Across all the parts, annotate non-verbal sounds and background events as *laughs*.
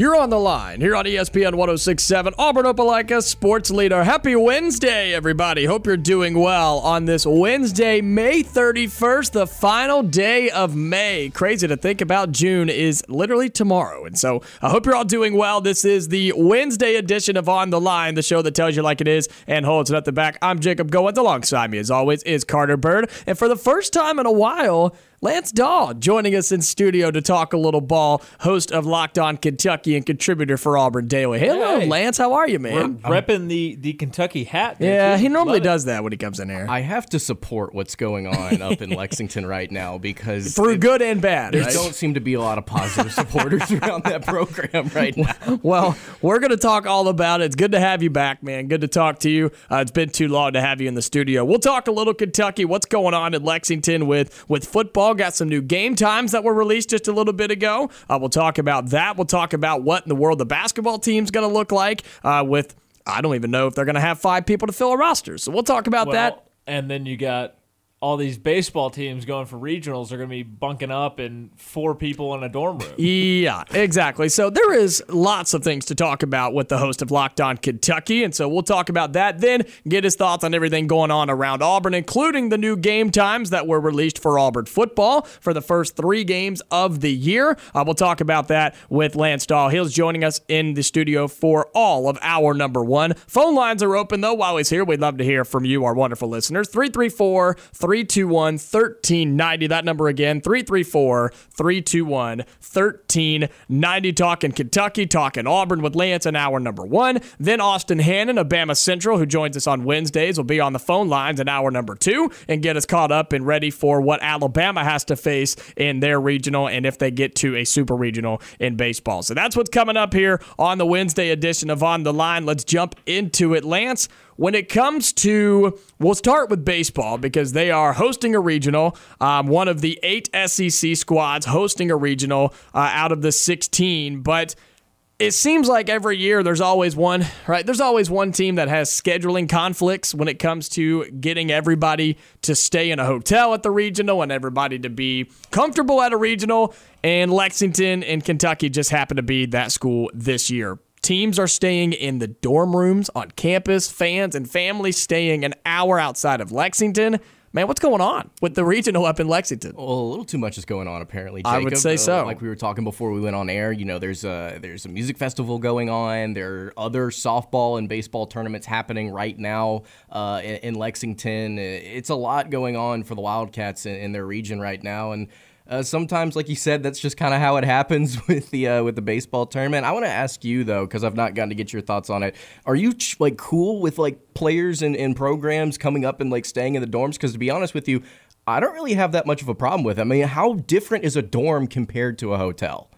You're on the line here on ESPN 1067, Auburn Opelika Sports Leader. Happy Wednesday, everybody. Hope you're doing well on this Wednesday, May 31st, the final day of May. Crazy to think about. June is literally tomorrow. And so I hope you're all doing well. This is the Wednesday edition of On the Line, the show that tells you like it is and holds it at the back. I'm Jacob Goins. Alongside me, as always, is Carter Byrd. And for the first time in a while, Lance Dawe joining us in studio to talk a little ball, host of Locked On Kentucky and contributor for Auburn Daily. Hello, Hey. Lance. How are you, man? repping the, the Kentucky hat. yeah, he normally Love it. does that when he comes in here. I have to support what's going on up in Lexington right now because *laughs* Through it- good and bad. there right? don't seem to be a lot of positive supporters *laughs* around that program right now. *laughs* Well, we're going to talk all about it. It's good to have you back, man. Good to talk to you. Uh, it's been too long to have you in the studio. We'll talk a little Kentucky, what's going on in Lexington with, with football. Got some new game times that were released just a little bit ago. Uh, we'll talk about that. We'll talk about what in the world the basketball team's going to look like uh, with, I don't even know if they're going to have five people to fill a roster. So we'll talk about Well, that. And then you got all these baseball teams going for regionals are going to be bunking up and four people in a dorm room. Yeah, exactly. So there is lots of things to talk about with the host of Locked On Kentucky, and so we'll talk about that. Then get his thoughts on everything going on around Auburn, including the new game times that were released for Auburn football for the first three games of the year. Uh, we'll talk about that with Lance Dawe. He's joining us in the studio for all of our number one. Phone lines are open though. While he's here, we'd love to hear from you, our wonderful listeners. 334 321 1390. That number again, 334 321 1390. Talking Kentucky, talking Auburn with Lance in hour number one. Then Austin Hannon of BamaCentral, who joins us on Wednesdays, will be on the phone lines in hour number two and get us caught up and ready for what Alabama has to face in their regional and if they get to a super regional in baseball. So that's what's coming up here on the Wednesday edition of On the Line. Let's jump into it. Lance, when it comes to, we'll start with baseball because they are hosting a regional. Um, one of the eight SEC squads hosting a regional uh, out of the 16. But it seems like every year there's always one, right? There's always one team that has scheduling conflicts when it comes to getting everybody to stay in a hotel at the regional and everybody to be comfortable at a regional. And Lexington and Kentucky just happen to be that school this year. Teams are staying in the dorm rooms on campus, fans and families staying an hour outside of Lexington. Man, what's going on with the regional up in Lexington? Well, a little too much is going on apparently. Jacob. I would say Uh, so. like we were talking before we went on air, you know, there's a there's a music festival going on. There are other softball and baseball tournaments happening right now uh, in, in Lexington. It's a lot going on for the Wildcats in, in their region right now, and. Uh, sometimes, like you said, that's just kind of how it happens *laughs* with the uh, with the baseball tournament. I want to ask you though, because I've not gotten to get your thoughts on it. Are you like cool with like players and, and programs coming up and like staying in the dorms? Because to be honest with you, I don't really have that much of a problem with it. I mean, how different is a dorm compared to a hotel?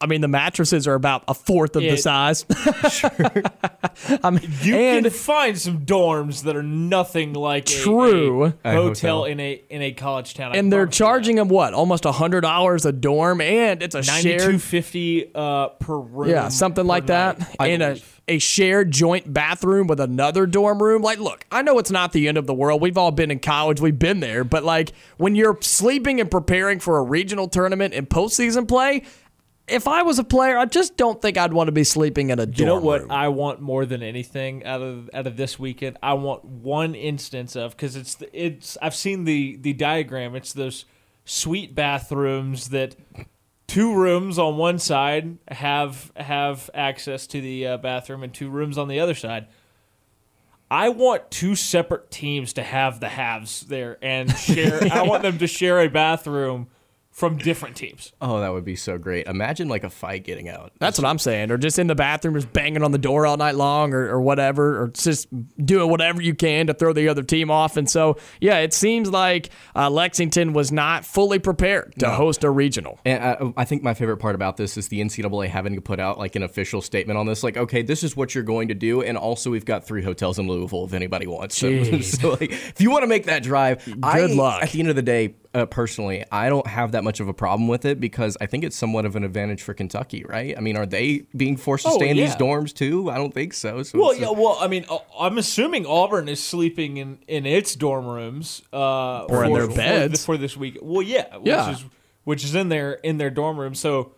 I mean, the mattresses are about a fourth of the Yeah. size. *laughs* I mean, You and can find some dorms that are nothing like True. a, A hotel, hotel. in a in a college town. I and they're promise you charging them what almost a hundred dollars a dorm, and it's a that. ninety two uh, per room. yeah, something per like that, night, in a a shared joint bathroom with another dorm room. Like, look, I know it's not the end of the world. We've all been in college, we've been there, but like when you're sleeping and preparing for a regional tournament and postseason play. If I was a player, I just don't think I'd want to be sleeping in a dorm You know what room. I want more than anything out of out of this weekend? I want one instance of because it's it's I've seen the the diagram. It's those suite bathrooms that two rooms on one side have have access to the uh, bathroom and two rooms on the other side. I want two separate teams to have the halves there and share. I want them to share a bathroom from different teams. Oh, that would be so great. Imagine like a fight getting out. That's what I'm saying. Or just in the bathroom, just banging on the door all night long or, or whatever, or just doing whatever you can to throw the other team off. And so, yeah, it seems like uh, Lexington was not fully prepared to host a regional. And I, I think my favorite part about this is the NCAA having to put out like an official statement on this, like, okay, this is what you're going to do, and also we've got three hotels in Louisville if anybody wants. *laughs* So, so, like, if you want to make that drive, I, luck. At the end of the day, uh, personally, I don't have that much of a problem with it because I think it's somewhat of an advantage for Kentucky, right? I mean, are they being forced to Oh, stay in these dorms too? I don't think so. so Well, it's a- yeah. Well, I mean, uh, I'm assuming Auburn is sleeping in, in its dorm rooms, uh, Or in their for beds. the- for, this week. Well, yeah, which Yeah. is which is in their in their dorm room. So,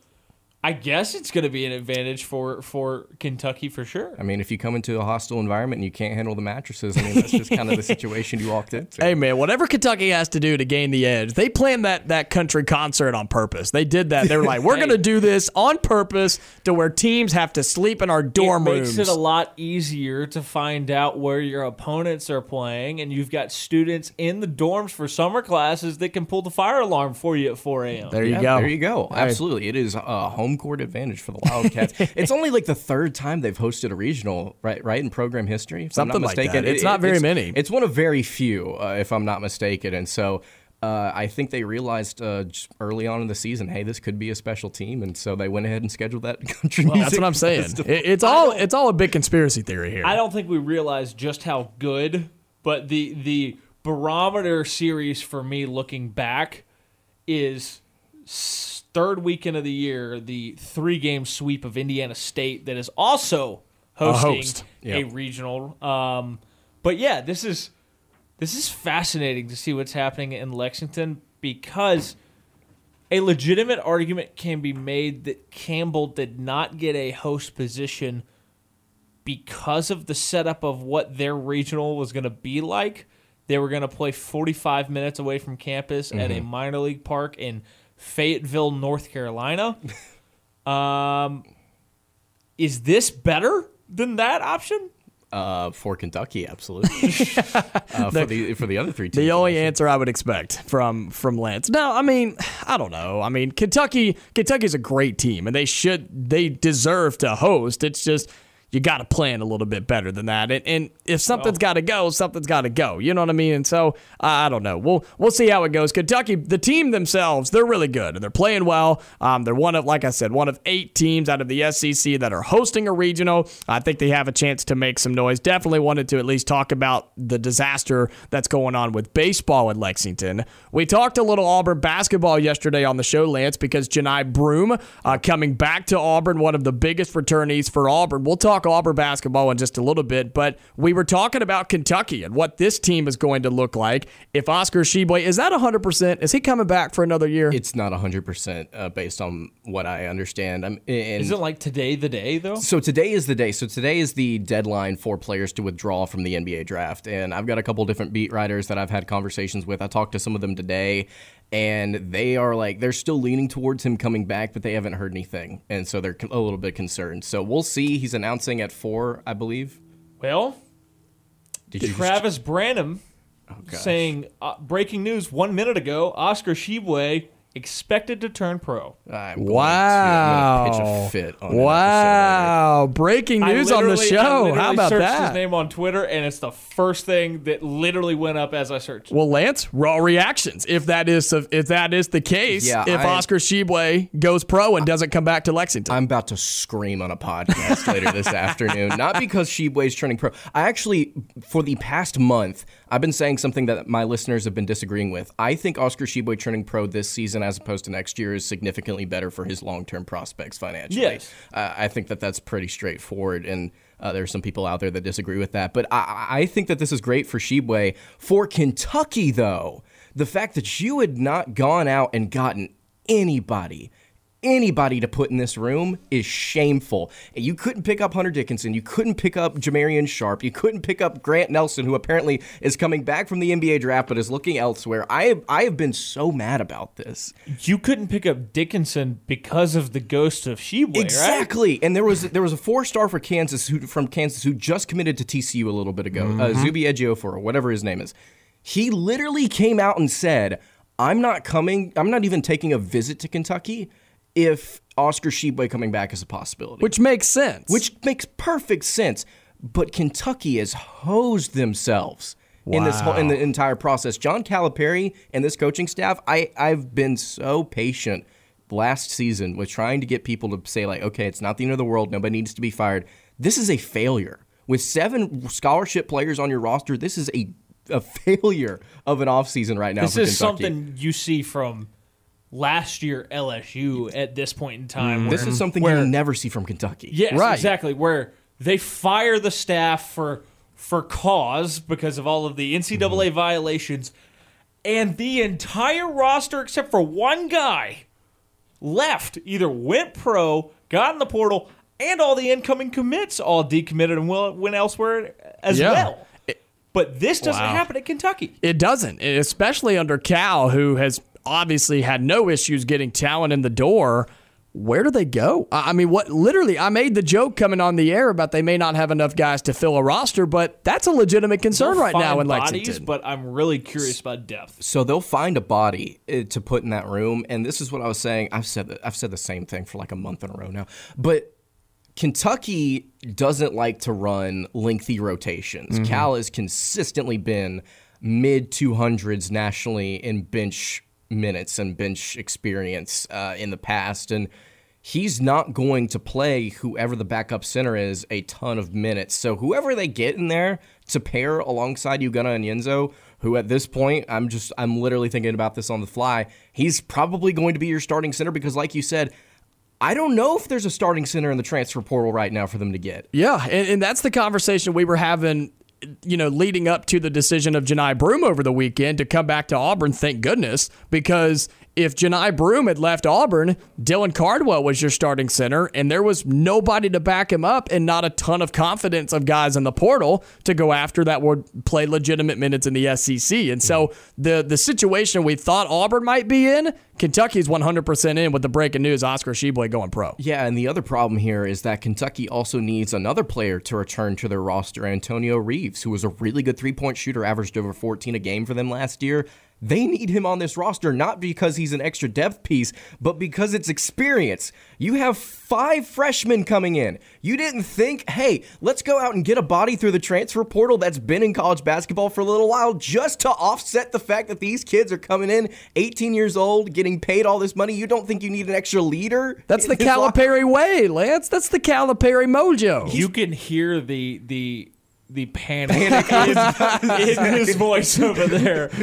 I guess it's going to be an advantage for for Kentucky for sure. I mean, if you come into a hostile environment and you can't handle the mattresses, I mean, that's just kind of the situation you walked into. Hey man, whatever Kentucky has to do to gain the edge, they planned that that country concert on purpose. They did that. They were like, "We're *laughs* going to do this on purpose to where teams have to sleep in our dorm rooms. it makes it a lot easier to find out where your opponents are playing, and you've got students in the dorms for summer classes that can pull the fire alarm for you at 4 a.m. there you Yeah, go. There you go. Absolutely. It is a home court advantage for the Wildcats. *laughs* it's only like the third time they've hosted a regional, right? Right in program history. If I'm Something not like mistaken. that. It's not very many. It's one of very few, uh, if I'm not mistaken. And so uh, I think they realized uh, early on in the season, hey, this could be a special team, and so they went ahead and scheduled that *laughs* country music. That's what I'm saying. It- it's all it's all a big conspiracy theory here. I don't think we realize just how good, but the the barometer series for me looking back is s- third weekend of the year, the three game sweep of Indiana State that is also hosting host. a, regional. Um, but yeah, this is this is fascinating to see what's happening in Lexington because a legitimate argument can be made that Campbell did not get a host position because of the setup of what their regional was going to be like. They were going to play 45 minutes away from campus at a minor league park in Fayetteville, North Carolina. *laughs* um, is this better than that option? Uh, for Kentucky, absolutely. *laughs* uh, for the for the other three teams, the only also. answer I would expect from from Lance. No, I mean, I don't know. I mean, Kentucky Kentucky's a great team and they should they deserve to host. It's just you got to plan a little bit better than that. And, and if something's got to go, something's got to go. You know what I mean? And so I I don't know. We'll we'll see how it goes. Kentucky, the team themselves, they're really good and they're playing well. Um, they're one of, like I said, one of eight teams out of the SEC that are hosting a regional. I think they have a chance to make some noise. Definitely wanted to at least talk about the disaster that's going on with baseball in Lexington. We talked a little Auburn basketball yesterday on the show, Lance, because Johni Broome uh, coming back to Auburn, one of the biggest returnees for Auburn. We'll talk Auburn basketball in just a little bit, but we were talking about Kentucky and what this team is going to look like. If Oscar Tshiebwe is that 100%, is he coming back for another year? It's not 100% uh, based on what I understand. I'm, and Is it like today the day though? So today is the day. So today is the deadline for players to withdraw from the NBA draft. And I've got a couple different beat writers that I've had conversations with. I talked to some of them today, and they are like they're still leaning towards him coming back, but they haven't heard anything, and so they're a little bit concerned. So we'll see. He's announcing at four, I believe. Well, Did you just- Travis Branham saying uh, breaking news one minute ago: Oscar Tshiebwe expected to turn pro. I'm going to- Wow. I'm gonna pitch a fit on an wow. Breaking news on the literally- I show. How about searched that? His name on Twitter, and it's the first thing that literally went up as I searched. Well, Lance, raw reactions. If that is if that is the case, Yeah, if I- Oscar Tshiebwe goes pro and doesn't come back to Lexington, I'm about to scream on a podcast later this *laughs* afternoon. Not because Tshiebwe's turning pro. I actually, for the past month, I've been saying something that my listeners have been disagreeing with. I think Oscar Tshiebwe turning pro this season as opposed to next year is significantly better for his long term prospects financially. Yes. Uh, I think that that's pretty straightforward. And uh, there are some people out there that disagree with that. But I, I think that this is great for Tshiebwe. For Kentucky, though, the fact that you had not gone out and gotten anybody anybody to put in this room is shameful. You couldn't pick up Hunter Dickinson. You couldn't pick up Jamarion Sharp. You couldn't pick up Grant Nelson, who apparently is coming back from the NBA draft but is looking elsewhere. I have, I have been so mad about this. You couldn't pick up Dickinson because of the ghost of Tshiebwe, right? Exactly. And there was there was a four star for Kansas who, from Kansas who just committed to TCU a little bit ago. Uh, Zuby Ejiofor, or whatever his name is. He literally came out and said, I'm not coming. I'm not even taking a visit to Kentucky if Oscar Tshiebwe coming back is a possibility. Which makes sense. which makes perfect sense. But Kentucky has hosed themselves in this whole, in the entire process. John Calipari and this coaching staff, I I've been so patient last season with trying to get people to say like, okay, it's not the end of the world. Nobody needs to be fired. This is a failure. With seven scholarship players on your roster, this is a a *laughs* failure of an offseason right now This for is Kentucky. something you see from last year LSU at this point in time. This where- is something where, you never see from Kentucky. Yes, Right. exactly. Where they fire the staff for for cause because of all of the NCAA Mm-hmm. violations, and the entire roster except for one guy left either went pro, got in the portal, and all the incoming commits all decommitted and will- went elsewhere as Yeah. well. But this doesn't Wow. happen at Kentucky. It doesn't, especially under Cal, who has obviously had no issues getting talent in the door. Where do they go? I I mean, what literally, I made the joke coming on the air about they may not have enough guys to fill a roster, but that's a legitimate concern right now Fine in bodies, Lexington. but I'm really curious about depth. So they'll find a body uh, to put in that room, and this is what I was saying. I've said that I've said the same thing for like a month in a row now. But Kentucky doesn't like to run lengthy rotations. Cal has consistently been mid 200s nationally in bench minutes and bench experience uh, in the past, and he's not going to play whoever the backup center is a ton of minutes. So whoever they get in there to pair alongside Ugonna Onyenso, who at this point I'm just I'm literally thinking about this on the fly. He's probably going to be your starting center because, like you said. I don't know if there's a starting center in the transfer portal right now for them to get. Yeah, and, and that's the conversation we were having, you know, leading up to the decision of Johni Broome over the weekend to come back to Auburn. Thank goodness, because if Johni Broome had left Auburn, Dylan Cardwell was your starting center, and there was nobody to back him up, and not a ton of confidence of guys in the portal to go after that would play legitimate minutes in the SEC. And so mm-hmm. the the situation we thought Auburn might be in, Kentucky's 100% in with the breaking news: Oscar Tshiebwe going pro. Yeah, and the other problem here is that Kentucky also needs another player to return to their roster, Antonio Reeves, who was a really good three point shooter, averaged over 14 a game for them last year. They need him on this roster, not because he's an extra depth piece, but because it's experience. You have five freshmen coming in. You didn't think, hey, let's go out and get a body through the transfer portal that's been in college basketball for a little while just to offset the fact that these kids are coming in 18 years old, getting paid all this money. You don't think you need an extra leader? That's the this locker- Calipari way, Lance. That's the Calipari mojo. you can hear the the the panic, *laughs* in, *laughs* in his voice over there. *laughs*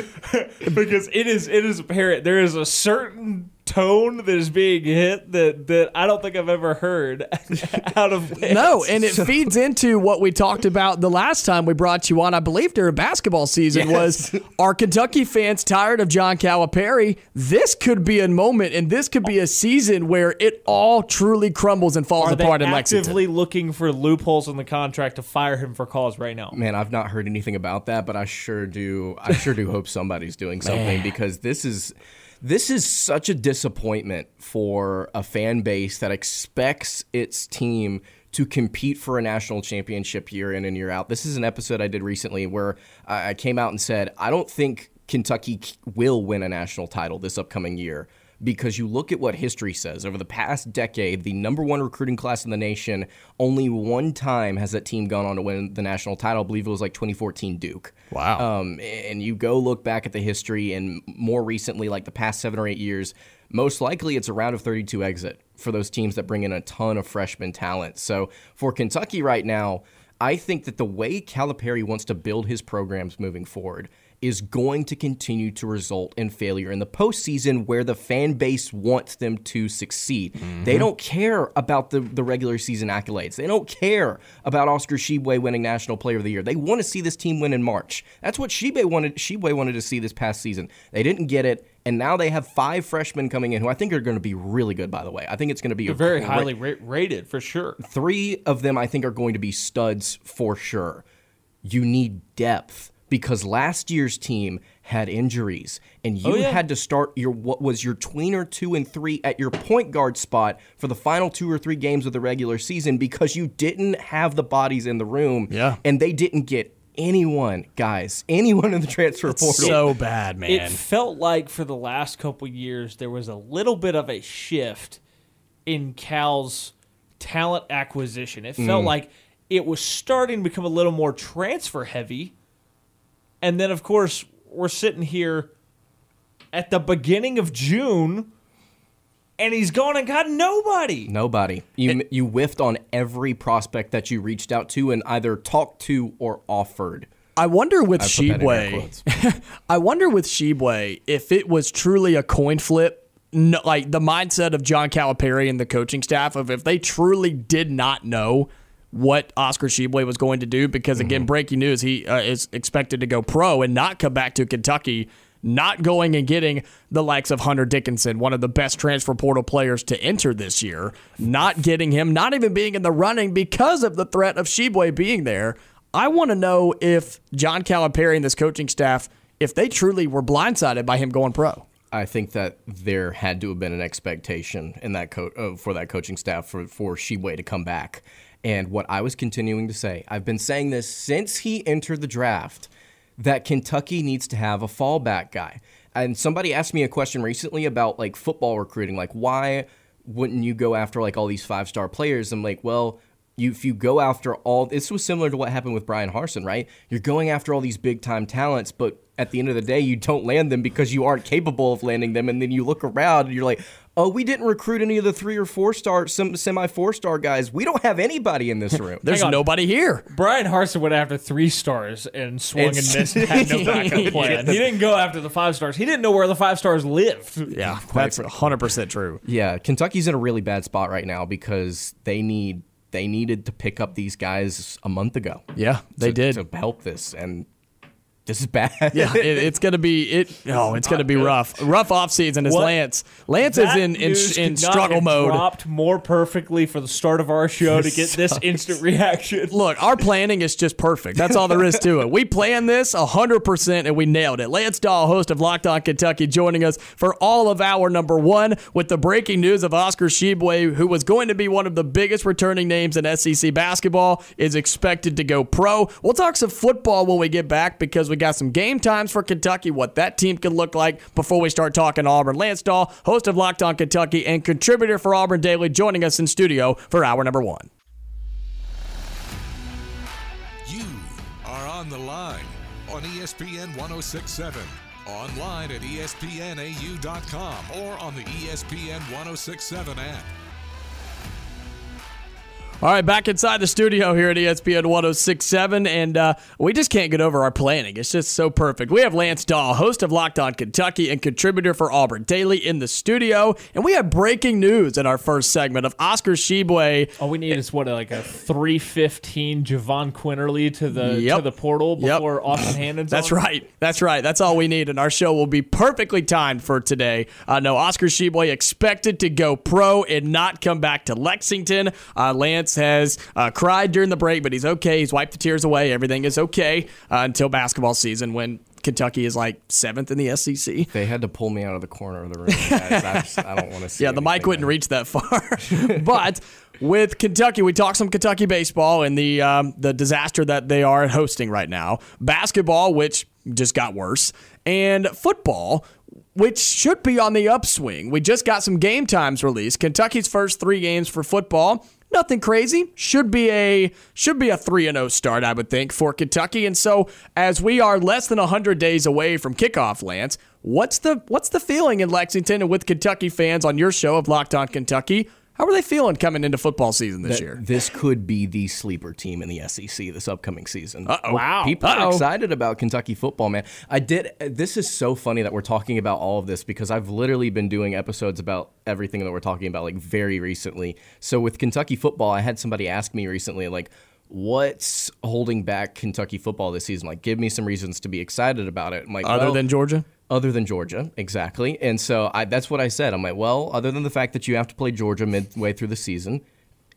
Because it is it is apparent there is a certain tone that is being hit that that I don't think I've ever heard *laughs* out of Lance. *laughs* No, and it feeds into what we talked about the last time we brought you on, I believe, during basketball season was are Kentucky fans tired of John Calipari? This could be a moment and this could be a season where it all truly crumbles and falls Are they apart in Lexington. actively looking for loopholes in the contract to fire him for cause right now? Man, I've not heard anything about that, but I sure do. I sure do *laughs* hope somebody's doing something because this is this is such a disappointment for a fan base that expects its team to compete for a national championship year in and year out. This is an episode I did recently where I came out and said I don't think Kentucky will win a national title this upcoming year because you look at what history says. Over the past decade, the number one recruiting class in the nation, only one time has that team gone on to win the national title. I believe it was like 2014 Duke. Wow. Um, and you go look back at the history, and more recently, like the past seven or eight years, most likely it's a round of 32 exit for those teams that bring in a ton of freshman talent. So for Kentucky right now, I think that the way Calipari wants to build his programs moving forward is going to continue to result in failure in the postseason where the fan base wants them to succeed. They mm-hmm. don't care about the, the regular season accolades. They don't care about Oscar Tshiebwe winning National Player of the Year. They want to see this team win in March. That's what Tshiebwe wanted Tshiebwe wanted to see this past season. They didn't get it, and now they have five freshmen coming in who I think are going to be really good, by the way. I think it's going to be a Very great- highly ra- rated for sure. three of them I think are going to be studs for sure. You need depth because last year's team had injuries and oh, you Oh, yeah. had to start your what was your tweener 2 and 3 at your point guard spot for the final 2 or 3 games of the regular season because you didn't have the bodies in the room Yeah. and they didn't get anyone, guys, anyone in the transfer portal. So bad, man. It felt like for the last couple years there was a little bit of a shift in Cal's talent acquisition. It felt mm. like it was starting to become a little more transfer heavy. And then of course, we're sitting here at the beginning of June and he's gone and got nobody. Nobody. You you whiffed on every prospect that you reached out to and either talked to or offered. I wonder with I put that in air Tshiebwe. quotes. *laughs* I wonder with Tshiebwe if it was truly a coin flip, no, like the mindset of John Calipari and the coaching staff of if they truly did not know what Oscar Tshiebwe was going to do, because again, breaking news, he uh, is expected to go pro and not come back to Kentucky. Not going and getting the likes of Hunter Dickinson, one of the best transfer portal players to enter this year, not getting him, not even being in the running because of the threat of Tshiebwe being there. I want to know if John Calipari and this coaching staff, if they truly were blindsided by him going pro. I think that there had to have been an expectation in that co- uh, for that coaching staff for for to come back. And what I was continuing to say, I've been saying this since he entered the draft, that Kentucky needs to have a fallback guy. And somebody asked me a question recently about like football recruiting, like why wouldn't you go after like all these five star players? I'm like, well, you if you go after all this was similar to what happened with Bryan Harsin, right? You're going after all these big time talents, but at the end of the day, you don't land them because you aren't capable of landing them, and then you look around and you're like, oh, we didn't recruit any of the three or four star, some semi four star guys. We don't have anybody in this *laughs* room. There's nobody here. Bryan Harsin went after three stars and swung and missed and had no *laughs* backup plan. He didn't go after the five stars. He didn't know where the five stars lived. Yeah, that's 100% true. Yeah, Kentucky's in a really bad spot right now because they need they needed to pick up these guys a month ago. Yeah, they to, did. to help this, and this is bad. *laughs* Yeah, it, it's gonna be it. Oh, it's gonna be rough. Rough off season is What? Lance. Lance is in in, in struggle mode. Dropped more perfectly for the start of our show to get this instant reaction. Look, our planning is just perfect. That's all there is to it. We planned this 100% and we nailed it. Lance Dawe, host of Locked On Kentucky, joining us for all of our number one with the breaking news of Oscar Tshiebwe, who was going to be one of the biggest returning names in SEC basketball, is expected to go pro. We'll talk some football when we get back because we got some game times for Kentucky, what that team could look like before we start talking Auburn. Lance Dawe, host of Locked On Kentucky and contributor for Auburn Daily, joining us in studio for hour number one. You are on the line on ESPN 1067, online at espnau.com, or on the ESPN 1067 app. All right, back inside the studio here at ESPN 1067, and uh, we just can't get over our planning. It's just so perfect. We have Lance Dawe, host of Locked On Kentucky and contributor for Auburn Daily, in the studio, and we have breaking news in our first segment of Oscar Tshiebwe. All we need is what like a three fifteen Jahvon Quinerly to the to the portal Yep. before Austin Hannon's That's on. right. That's right. That's all we need, and our show will be perfectly timed for today. Uh, no, Oscar Tshiebwe expected to go pro and not come back to Lexington. Uh, Lance has uh, cried during the break, but he's okay. He's wiped the tears away. Everything is okay uh, until basketball season when Kentucky is like seventh in the SEC. they had to pull me out of the corner of the room. I, just, I don't want to *laughs* see. Yeah, the mic wouldn't there. reach that far. *laughs* but with Kentucky, we talked some Kentucky baseball and the um, the disaster that they are hosting right now. Basketball, which just got worse, and football. Which should be on the upswing. We just got some game times released. Kentucky's first three games for football nothing crazy. Should be a should be a 3 and 0 start I would think for Kentucky. And so as we are less than 100 days away from kickoff, Lance, what's the what's the feeling in Lexington and with Kentucky fans on your show of Locked On Kentucky? How are they feeling coming into football season this that year? This could be the sleeper team in the SEC this upcoming season. Uh-oh. Wow. People Uh-oh. are excited about Kentucky football, man. I did. This is so funny that we're talking about all of this because I've literally been doing episodes about everything that we're talking about like very recently. So with Kentucky football, I had somebody ask me recently, like, what's holding back Kentucky football this season? Like, give me some reasons to be excited about it. I'm like, Other well, than Georgia? Other than Georgia, exactly. And so I, that's what I said. I'm like, well, other than the fact that you have to play Georgia midway through the season,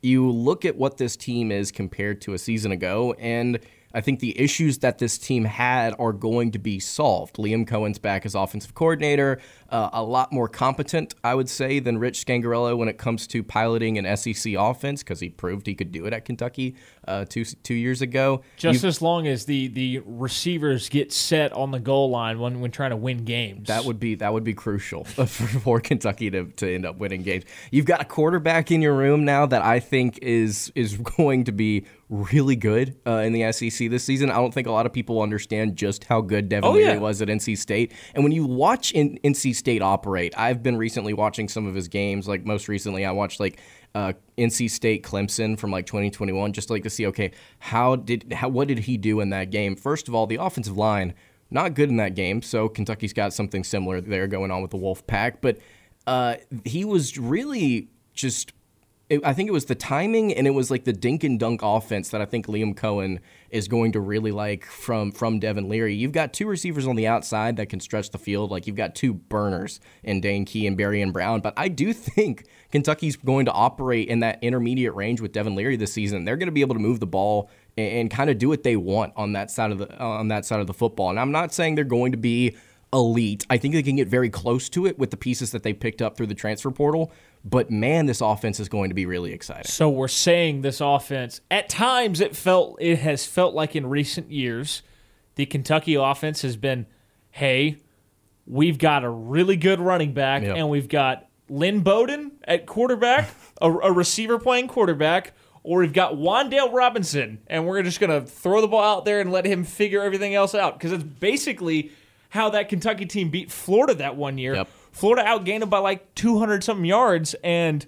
you look at what this team is compared to a season ago, and I think the issues that this team had are going to be solved. Liam Coen's back as offensive coordinator, uh, a lot more competent, I would say, than Rich Scangarello when it comes to piloting an SEC offense because he proved he could do it at Kentucky uh, two two years ago. Just as long as the the receivers get set on the goal line when when trying to win games. That would be that would be crucial *laughs* for, for Kentucky to, to end up winning games. You've got a quarterback in your room now that I think is is *laughs* going to be really good uh, in the SEC this season. I don't think a lot of people understand just how good Devin Oh, Leary yeah. was at NC State. And when you watch in, NC State operate, I've been recently watching some of his games. Like most recently, I watched like uh, NC State Clemson from like 2021, just like to see okay, how did how what did he do in that game? First of all, the offensive line not good in that game, so Kentucky's got something similar there going on with the Wolf Pack, but uh, he was really just it, I think it was the timing and it was like the dink and dunk offense that I think Liam Coen is going to really like from from Devin Leary. You've got two receivers on the outside that can stretch the field. Like you've got two burners in Dane Key and Barion Brown. But I do think Kentucky's going to operate in that intermediate range with Devin Leary this season. They're going to be able to move the ball and, and kind of do what they want on that side of the on that side of the football. And I'm not saying they're going to be elite. I think they can get very close to it with the pieces that they picked up through the transfer portal. But man, this offense is going to be really exciting. So we're saying this offense at times it felt it has felt like in recent years the Kentucky offense has been hey, we've got a really good running back Yep. and we've got Lynn Bowden at quarterback, a, a receiver playing quarterback, or we've got Wan'Dale Robinson and we're just going to throw the ball out there and let him figure everything else out because it's basically how that Kentucky team beat Florida that one year. Yep. Florida outgained them by like 200 something yards and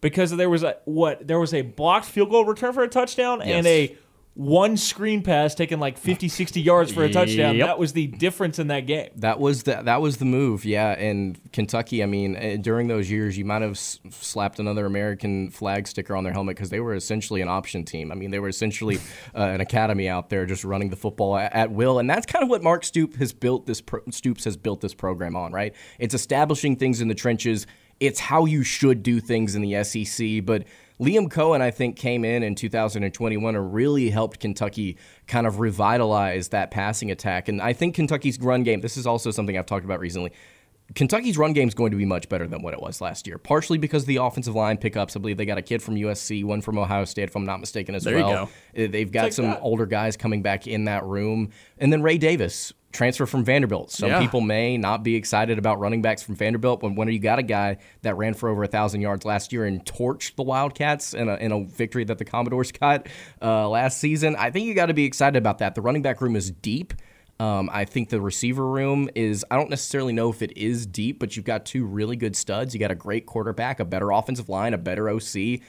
because there was a what there was a blocked field goal return for a touchdown and a one screen pass taking like 50 60 yards for a touchdown Yep. that was the difference in that game That was the that was the move, yeah. And Kentucky, I mean, eh, during those years, you might have s- slapped another American flag sticker on their helmet because they were essentially an option team. I mean, they were essentially uh, an academy out there just running the football at, at will, and that's kind of what Mark Stoop has built this pro- Stoops has built this program on, right? It's establishing things in the trenches. It's how you should do things in the SEC, but. Liam Coen, I think, came in in 2021 and really helped Kentucky kind of revitalize that passing attack. And I think Kentucky's run game, this is also something I've talked about recently. Kentucky's run game is going to be much better than what it was last year, partially because of the offensive line pickups. I believe they got a kid from USC, one from Ohio State, if I'm not mistaken, as There you well. Uh, They've got Take some that. older guys coming back in that room. And then Ray Davis, transfer from Vanderbilt. Some Yeah. people may not be excited about running backs from Vanderbilt when when you got a guy that ran for over a thousand yards last year and torched the Wildcats in a, in a victory that the Commodores *laughs* got uh, last season. I think you got to be excited about that. The running back room is deep. Um, I think the receiver room is, I don't necessarily know if it is deep, but you've got two really good studs. You got a great quarterback, a better offensive line, a better OC.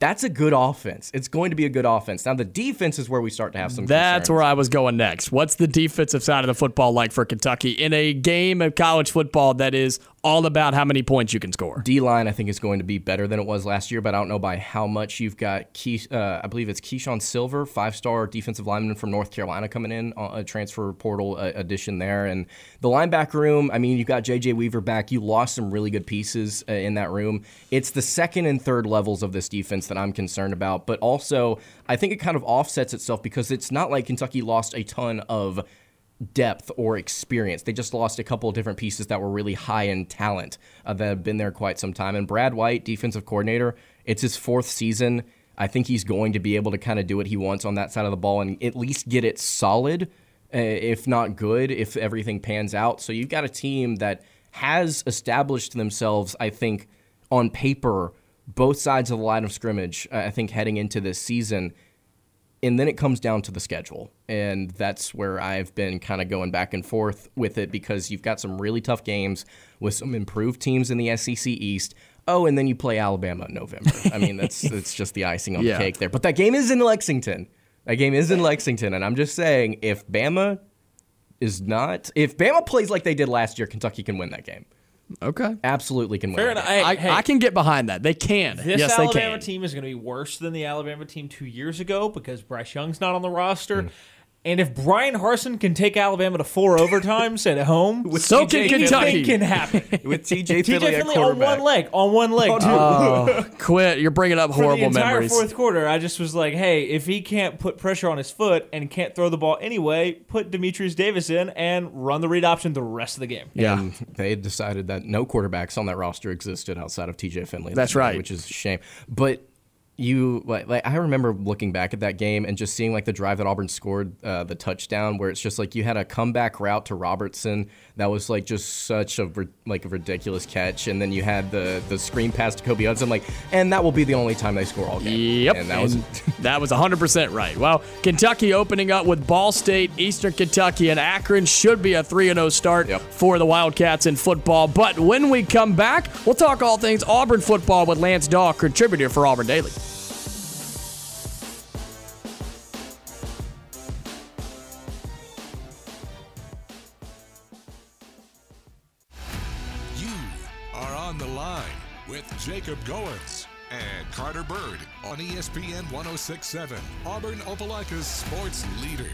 That's a good offense. It's going to be a good offense. Now, the defense is where we start to have some That's concerns. where I was going next. What's the defensive side of the football like for Kentucky in a game of college football that is all about how many points you can score? D line, I think, is going to be better than it was last year, but I don't know by how much. You've got, Key, uh, I believe it's Keeshawn Silver, five star defensive lineman from North Carolina, coming in, uh, a transfer portal uh, addition there. And the linebacker room, I mean, you've got J.J. Weaver back. You lost some really good pieces uh, in that room. It's the second and third levels of this defense that I'm concerned about, but also, I think it kind of offsets itself because it's not like Kentucky lost a ton of depth or experience. They just lost a couple of different pieces that were really high in talent uh, that have been there quite some time. And Brad White, defensive coordinator, it's his fourth season. I think he's going to be able to kind of do what he wants on that side of the ball and at least get it solid, uh, if not good, if everything pans out. So you've got a team that has established themselves, I think, on paper, both sides of the line of scrimmage, I think, heading into this season and then it comes down to the schedule. And that's where i've been kind of going back and forth with it because you've got some really tough games with some improved teams in the sec east. Oh and then you play alabama in november. I mean that's *laughs* that's just the icing on Yeah. the cake there. But that game is in lexington. That game is in lexington and i'm just saying if bama is not if bama plays like they did last year kentucky can win that game Okay. absolutely can win fair that enough game. I, Hey, hey, I can get behind that. They can. this yes, they Alabama can. team is going to be worse than the Alabama team two years ago because Bryce Young's not on the roster. Hmm. And if Bryan Harsin can take Alabama to four overtimes at home, *laughs* With So can TJ Kentucky. anything can happen. *laughs* with TJ TJ Finley at Finley on quarterback. one leg, on one leg. too. Oh, oh *laughs* quit! You're bringing up For the horrible entire memories. fourth quarter, I just was like, "Hey, if he can't put pressure on his foot and can't throw the ball anyway, put Dematrius Davis in and run the read option the rest of the game." Yeah. And they had decided that no quarterbacks on that roster existed outside of TJ Finley. That's right. Which is a shame. But you like, like I remember looking back at that game and just seeing like the drive that Auburn scored uh, the touchdown where it's just like you had a comeback route to Robertson that was like just such a like a ridiculous catch and then you had the the screen pass to Kobe Hudson like and that will be the only time they score all game. Yep. And that was that was 100% right. Well, Kentucky opening up with Ball State, Eastern Kentucky, and Akron should be a 3 0 start Yep. for the Wildcats in football. But when we come back, we'll talk all things Auburn football with Lance Dawe, contributor for Auburn Daily. With Jacob Goins and Carter Byrd on ESPN 1067, Auburn Opelika's sports leader.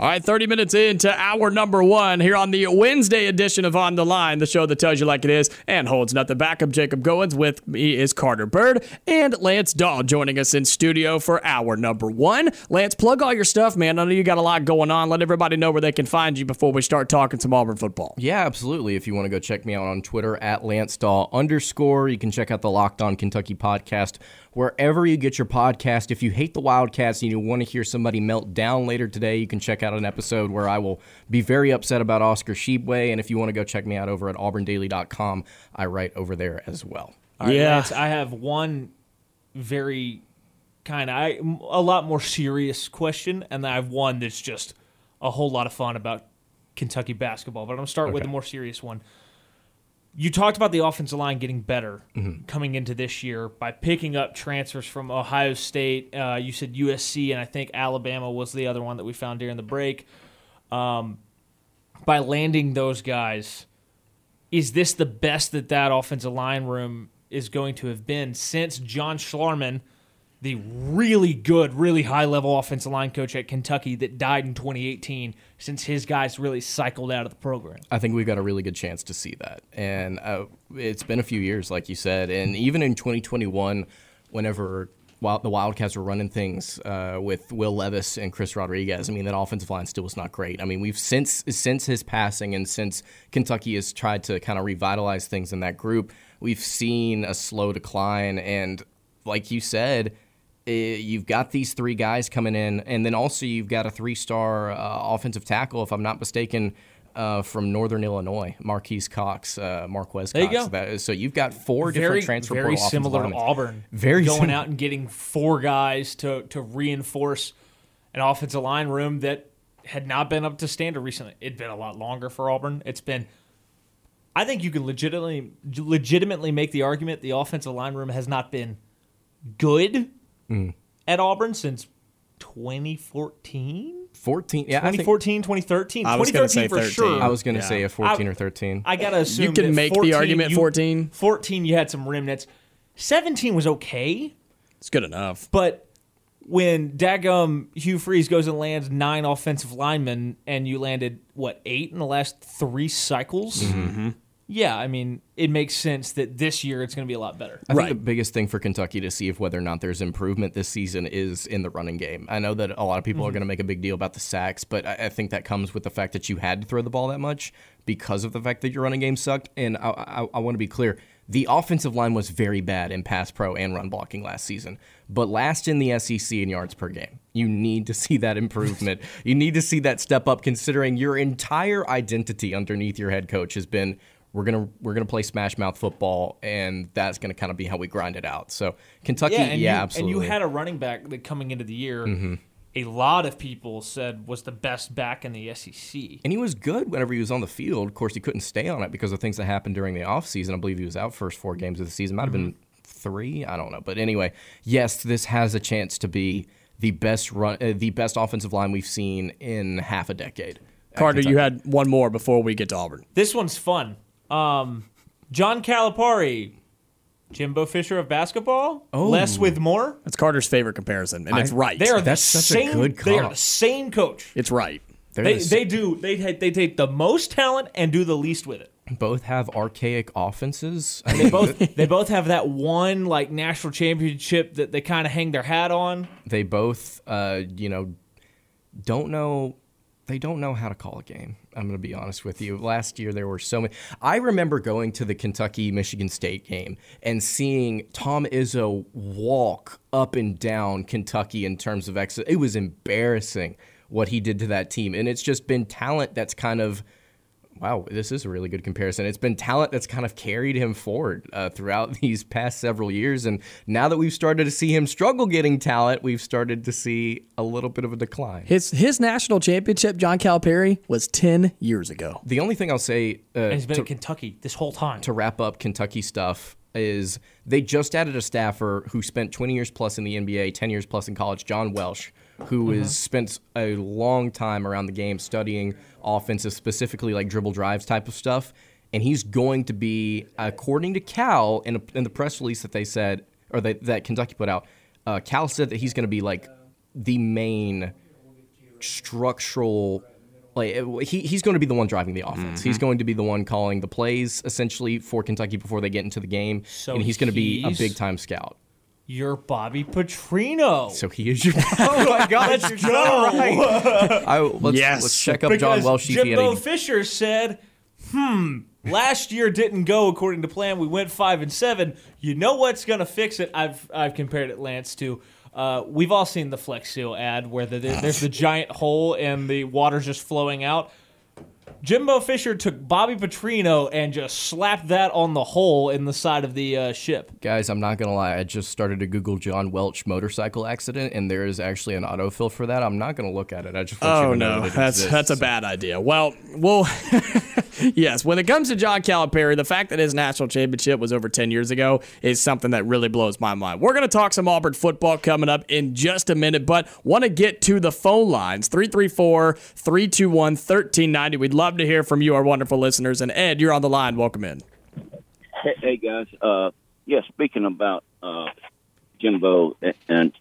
All right, 30 minutes into hour number one here on the Wednesday edition of On the Line, the show that tells you like it is and holds nothing back. I'm Jacob Goins. With me is Carter Byrd and Lance Dawe joining us in studio for hour number one. Lance, plug all your stuff, man. I know you got a lot going on. Let everybody know where they can find you before we start talking some Auburn football. Yeah, absolutely. If you want to go check me out on Twitter at Lance Dawe underscore, you can check out the Locked On Kentucky podcast wherever you get your podcast. If you hate the Wildcats and you want to hear somebody melt down later today, you can check out an episode where I will be very upset about Oscar Tshiebwe. And if you want to go check me out over at auburndaily.com, I write over there as well. All right, Yeah. Lance, I have one very kind of I a lot more serious question, and I have one that's just a whole lot of fun about Kentucky basketball. But I'm gonna start with the more serious one. You talked about the offensive line getting better coming into this year by picking up transfers from Ohio State. Uh, you said USC, and I think Alabama was the other one that we found during the break. Um, by landing those guys, is this the best that that offensive line room is going to have been since John Schlarman, the really good, really high level offensive line coach at Kentucky that died in 2018, since his guys really cycled out of the program? I think we've got a really good chance to see that. And uh, it's been a few years, like you said. And even in 2021, whenever while the Wildcats were running things uh, with Will Levis and Chris Rodriguez, I mean, that offensive line still was not great. I mean, we've since since his passing and since Kentucky has tried to kind of revitalize things in that group, we've seen a slow decline. And like you said, you've got these three guys coming in, and then also you've got a three-star uh, offensive tackle, if I'm not mistaken, uh, from Northern Illinois, Marquise Cox, uh, Marquez There you go. That so you've got four Very, different transfer very portal similar to. Auburn. Very going sim- out and getting four guys to to reinforce an offensive line room that had not been up to standard recently. It'd been a lot longer for Auburn. It's been. I think you can legitimately legitimately make the argument the offensive line room has not been good Mm. at Auburn since 2014. 14. Yeah, I, 2014, 2013. I was 2013 say for 13. sure. I was going to Yeah. say a 14 I- or 13. I gotta assume You can that make the 14, argument you- 14. 14, you had some remnants. 17 was okay, It's good enough. but when Dagum Hugh Freeze goes and lands nine offensive linemen, and you landed what eight in the last three cycles. Mm-hmm. Yeah, I mean, it makes sense that this year it's going to be a lot better. I think the biggest thing for Kentucky to see if whether or not there's improvement this season is in the running game. I know that a lot of people Mm-hmm. are going to make a big deal about the sacks, but I, I think that comes with the fact that you had to throw the ball that much because of the fact that your running game sucked. And I, I, I want to be clear. The offensive line was very bad in pass pro and run blocking last season, but last in the SEC in yards per game. You need to see that improvement. *laughs* you need to see that step up, considering your entire identity underneath your head coach has been we're gonna we're gonna play smash mouth football, and that's gonna kind of be how we grind it out. So Kentucky, yeah, and you, absolutely. Mm-hmm. And you had a running back that coming into the year, a lot of people said was the best back in the SEC. and he was good whenever he was on the field. Of course, he couldn't stay on it because of things that happened during the offseason. I believe he was out first four games of the season. Might have been three. I don't know. But anyway, yes, this has a chance to be the best run, uh, the best offensive line we've seen in half a decade. Carter, you had one more before we get to Auburn. This one's fun. Um, John Calipari, Jimbo Fisher of basketball. Oh. Less with more. That's Carter's favorite comparison, and it's right. They are That's the such a same. good They are the same coach. it's right. They're They, the they do. They they take the most talent and do the least with it. both have archaic offenses. I They both *laughs* they both have that one like national championship that they kind of hang their hat on. they both, uh, you know, don't know. They don't know how to call a game. I'm going to be honest with you. Last year there were so many. I remember going to the Kentucky Michigan State game and seeing Tom Izzo walk up and down Kentucky in terms of exit. It was embarrassing what he did to that team, and it's just been talent that's kind of Wow, this is a really good comparison. It's been talent that's kind of carried him forward uh, throughout *laughs* these past several years. And now that we've started to see him struggle getting talent, we've started to see a little bit of a decline. His his national championship, John Calipari, was ten years ago. The only thing I'll say uh, And he's been to, at Kentucky this whole time. to wrap up Kentucky stuff is they just added a staffer who spent 20 years plus in the NBA, 10 years plus in college, John Welsh, who has spent a long time around the game studying offensive, specifically like dribble drives type of stuff. And he's going to be, according to Cal, in, a, in the press release that they said, or that, that Kentucky put out, uh, Cal said that he's going to be like the main structural like he, he's going to be the one driving the offense. He's going to be the one calling the plays essentially for Kentucky before they get into the game. So and he's going to be a big time scout. You're Bobby Petrino. So he is your *laughs* Oh my *laughs* god, Let's go. I, let's, Yes. let's check up John Because Welsh see if he Jimbo any- Fisher said, "Hmm, last year didn't go according to plan. We went five and seven. You know what's gonna fix it? I've I've compared it, Lance, to." Uh, we've all seen the Flex Seal ad where the, there's the giant hole and the water's just flowing out. Jimbo Fisher took Bobby Petrino and just slapped that on the hole in the side of the uh, ship. Guys, I'm not gonna lie. I just started to Google John Welch motorcycle accident, and there is actually an autofill for that. I'm not gonna look at it. I just want you Oh to know no, that it that's exists. that's a bad idea. Well, well, *laughs* yes. When it comes to John Calipari, the fact that his national championship was over ten years ago is something that really blows my mind. We're gonna talk some Auburn football coming up in just a minute, but want to get to the phone lines 334-321-1390. We'd love to hear from you, our wonderful listeners. And Ed, you're on the line. Welcome in. Hey, hey guys. Uh, yeah, speaking about uh, Jimbo, and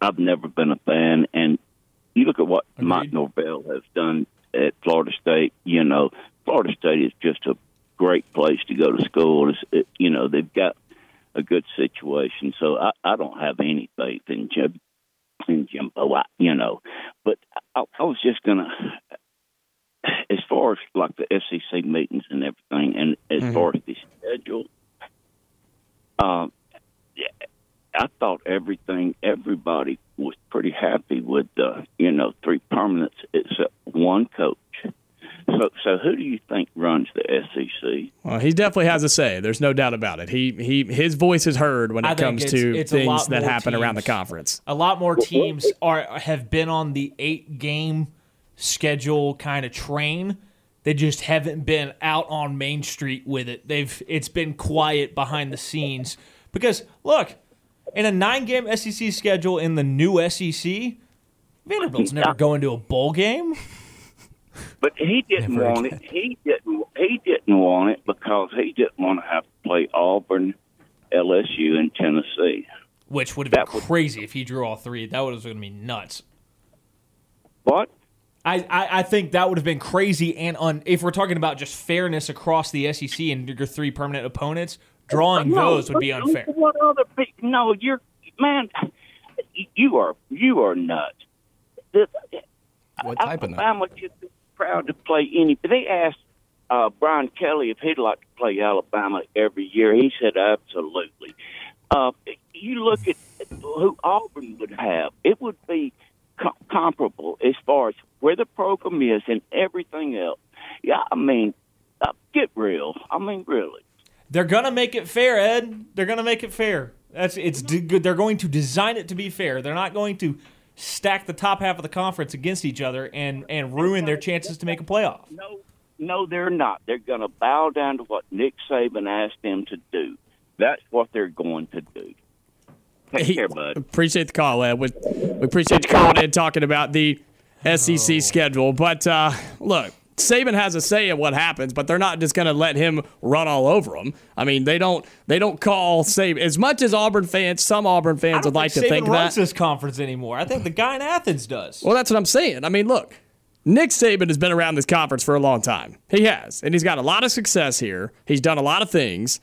I've never been a fan. And you look at what Mike Norvell has done at Florida State. You know, Florida State is just a great place to go to school. It's, it, you know, they've got a good situation. So I, I don't have any faith in Jim, in Jimbo. I, you know, but I, I was just gonna as far as like the SEC meetings and everything, and as far as the schedule, um, I thought everything, everybody was pretty happy with the, you know, three permanents except one coach. So, so who do you think runs the SEC? Well, he definitely has a say. There's no doubt about it. He he his voice is heard when it think comes it's- to it's things that more happen around the conference. a lot more teams are have been on the eight game schedule kind of train. They just haven't been out on Main Street with it. They've it's been quiet behind the scenes because look, in a nine game SEC schedule in the new SEC, Vanderbilt's never going to a bowl game. But he *laughs* didn't Never want it. He didn't. He didn't want it because he didn't want to have to play Auburn, LSU, and Tennessee. Which would have been That would- crazy if he drew all three. That was going to be nuts. What? I, I, I think that would have been crazy and un, if we're talking about just fairness across the SEC and your three permanent opponents, drawing No, those would be unfair. What other people? No, you're man. You are you are nuts. The- What type of nut? Alabama should be proud to play any. They asked uh, Brian Kelly if he'd like to play Alabama every year. He said absolutely. Uh, you look at who Auburn would have; it would be co- comparable as far as where the program is and everything else. Yeah, I mean, uh, get real. I mean, really. They're gonna make it fair, Ed. They're gonna make it fair. That's it's good. They're going to design it to be fair. They're not going to stack the top half of the conference against each other and and ruin their chances to make a playoff. No, no, they're not. They're going to bow down to what Nick Saban asked them to do. That's what they're going to do. Take He- care, bud. Appreciate the call, Ed. We, we appreciate you calling in talking about the SEC schedule. But uh, look, Saban has a say in what happens, but they're not just going to let him run all over them. I mean, they don't they don't call Saban as much as Auburn fans. Some Auburn fans don't would like think to Saban think runs that. this conference anymore. I think the guy in Athens does. Well, that's what I'm saying. I mean, look, Nick Saban has been around this conference for a long time. He has, and he's got a lot of success here. He's done a lot of things.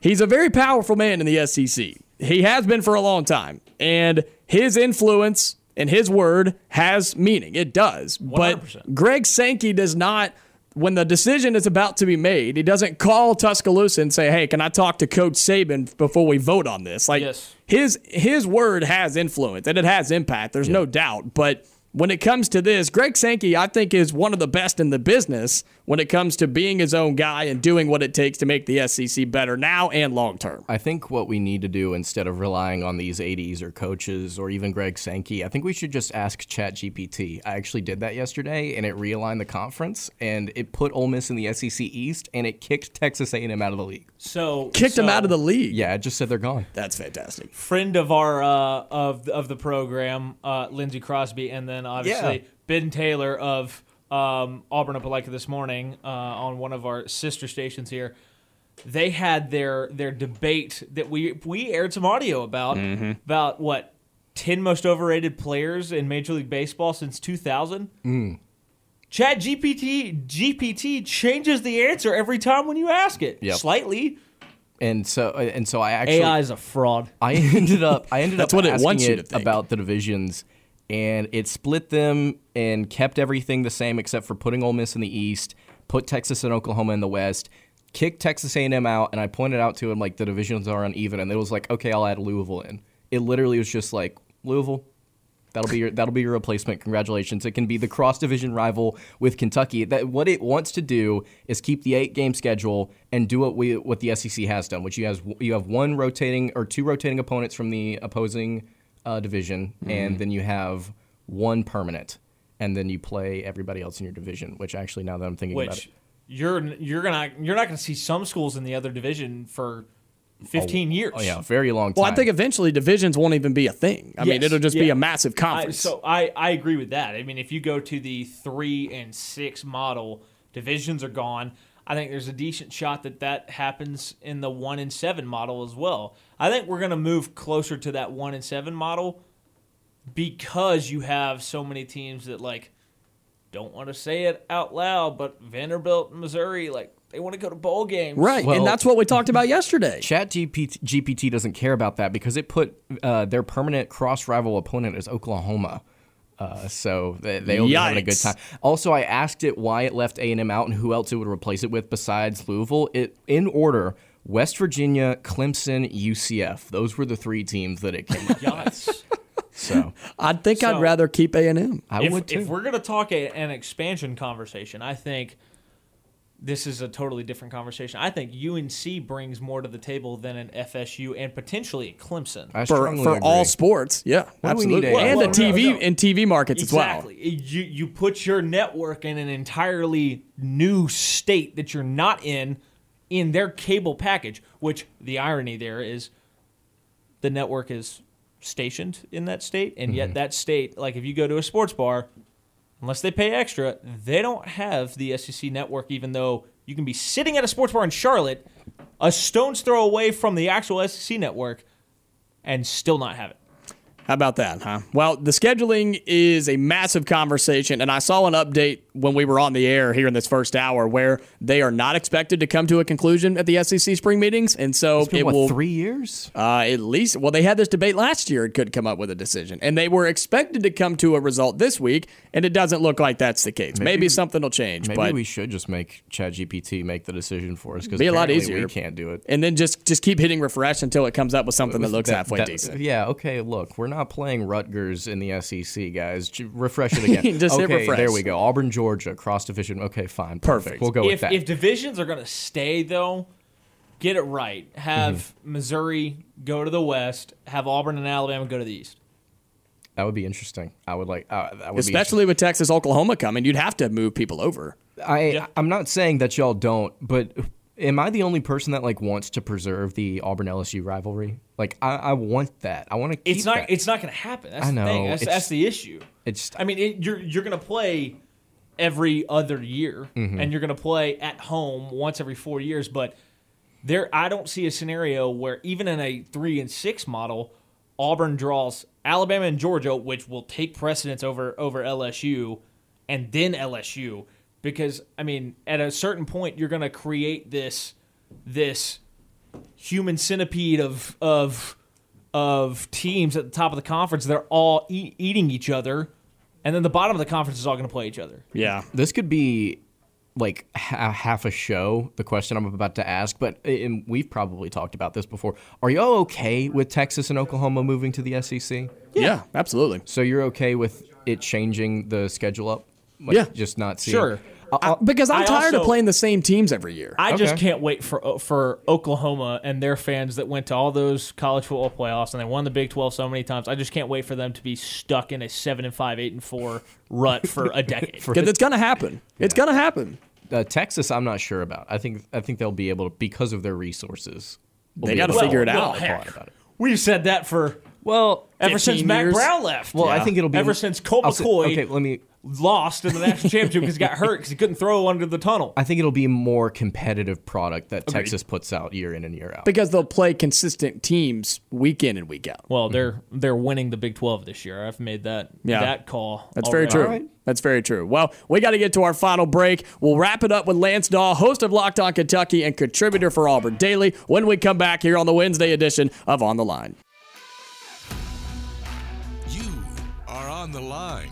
He's a very powerful man in the SEC. He has been for a long time, and his influence and his word has meaning. It does. But 100%. Greg Sankey does not. When the decision is about to be made, he doesn't call Tuscaloosa and say, "Hey, can I talk to Coach Saban before we vote on this?" Like Yes. his his word has influence and it has impact. There's no doubt. But when it comes to this, Greg Sankey, I think, is one of the best in the business when it comes to being his own guy and doing what it takes to make the SEC better now and long term. I think what we need to do instead of relying on these 80s or coaches or even Greg Sankey, I think we should just ask ChatGPT. I actually did that yesterday, and it realigned the conference, and it put Ole Miss in the SEC East, and it kicked Texas A&M out of the league. So Kicked him so- out of the league. Yeah, it just said they're gone. That's fantastic. friend of our uh, of of the program, uh, Lindsey Crosby, and then obviously Yeah. Ben Taylor of um, Auburn Opelika this morning uh, on one of our sister stations here. They had their their debate that we we aired some audio about about what ten most overrated players in Major League Baseball since two thousand. Chat GPT GPT changes the answer every time when you ask it. Yep. Slightly. And so, and so I actually AI is a fraud. I ended up I ended *laughs* That's up what it asking wants you it think. about the divisions, and it split them and kept everything the same except for putting Ole Miss in the East, put Texas and Oklahoma in the West, kicked Texas A&M out, and I pointed out to him like the divisions are uneven, and it was like, okay, I'll add Louisville in. It literally was just like Louisville. That'll be your that'll be your replacement. Congratulations. It can be the cross division rival with Kentucky. That what it wants to do is keep the eight game schedule and do what we what the SEC has done, which you has you have one rotating or two rotating opponents from the opposing uh, division, and then you have one permanent, and then you play everybody else in your division. Which actually, now that I'm thinking about it, you're you're gonna you're not gonna see some schools in the other division for 15 years. oh yeah, very long time. Well, I think eventually divisions won't even be a thing. I mean, it'll just be a massive I, conference. so I I agree with that. I mean, if you go to the three and six model, divisions are gone. I think there's a decent shot that that happens in the one and seven model as well. I think we're gonna move closer to that one and seven model because you have so many teams that like don't want to say it out loud, but Vanderbilt, Missouri, like they want to go to bowl games. right. Well- and that's what we talked about yesterday. Chat GPT, GPT doesn't care about that because it put uh, their permanent cross rival opponent as Oklahoma. Uh, so they, they'll be having a good time. Also, I asked it why it left A and M out and who else it would replace it with besides Louisville. It in order: West Virginia, Clemson, UCF. Those were the three teams that it came up. with. Yes. So I think So- I'd rather keep A&M. If, would too. if we're going to talk a, an expansion conversation, I think this is a totally different conversation. I think UNC brings more to the table than an FSU and potentially a Clemson. I For, strongly for agree. all sports, yeah, do we absolutely, need A&M? Well, the TV no. and TV markets as well. exactly. You you put your network in an entirely new state that you're not in in their cable package. Which the irony there is, the network is stationed in that state, and Mm-hmm. yet that state, like if you go to a sports bar, unless they pay extra, they don't have the SEC network. Even though you can be sitting at a sports bar in Charlotte, a stone's throw away from the actual SEC network, and still not have it. How about that, huh? Well, the scheduling is a massive conversation, and I saw an update when we were on the air here in this first hour where they are not expected to come to a conclusion at the SEC spring meetings, and so been, it what, will three years? Uh, at least, well, they had this debate last year and couldn't come up with a decision. And they were expected to come to a result this week, and it doesn't look like that's the case. Maybe, something will change, Maybe but we should just make ChatGPT make the decision for us because Be a lot easier. We can't do it. and then just just keep hitting refresh until it comes up with something that looks That- halfway that- decent. Yeah, okay, look, we're not playing Rutgers in the SEC, guys. Refresh it again. *laughs* Just hit okay, refresh. there we go. Auburn, Georgia, cross division. Okay, fine. Perfect. We'll go with if, that. if divisions are going to stay, though, get it right. Have Mm-hmm. Missouri go to the west. Have Auburn and Alabama go to the east. that would be interesting. I would like uh, that would Especially with Texas, Oklahoma coming, you'd have to move people over. I Yeah. I'm not saying that y'all don't, but am I the only person that like wants to preserve the Auburn LSU rivalry? Like I, I want that. I want to keep It's not. that. It's not going to happen. That's I the thing. know. That's, that's the issue. It's I mean, it, you're you're going to play every other year, Mm-hmm. and you're going to play at home once every four years. But there, I don't see a scenario where even in a three and six model, Auburn draws Alabama and Georgia, which will take precedence over over LSU, and then LSU, because I mean, at a certain point, you're going to create this this human centipede of of of teams at the top of the conference. They're all eat, eating each other, and then the bottom of the conference is all going to play each other. Yeah. This could be like ha- half a show. The question I'm about to ask, but and we've probably talked about this before. Are y'all okay with Texas and Oklahoma moving to the SEC? Yeah, absolutely. So you're okay with it changing the schedule up? Like, Yeah. just not seeing. Sure. Uh, because I'm I tired of playing the same teams every year. I just can't wait for for Oklahoma and their fans that went to all those college football playoffs and they won the Big 12 so many times. I just can't wait for them to be stuck in a 7 and 5, 8 and 4 rut for a decade. *laughs* Because it's gonna happen. It's gonna happen. Uh, Texas, I'm not sure about. I think I think they'll be able to because of their resources. will They gotta to figure it well, out. heck, about it. We've said that for Well, ever since 15 Mack. Brown left. well, I think it'll be Ever since Colt I'll say- Okay, let me. lost in the national championship because he got hurt because he couldn't throw under the tunnel. I think it'll be a more competitive product that Texas puts out year in and year out. Because they'll play consistent teams week in and week out. Well, they're they're winning the Big 12 this year. I've made that Yeah. that call. That's very already. true. That's very true. Well, we got to get to our final break. We'll wrap it up with Lance Dawe, host of Locked On Kentucky and contributor for Auburn Daily, when we come back here on the Wednesday edition of On the Line. On the line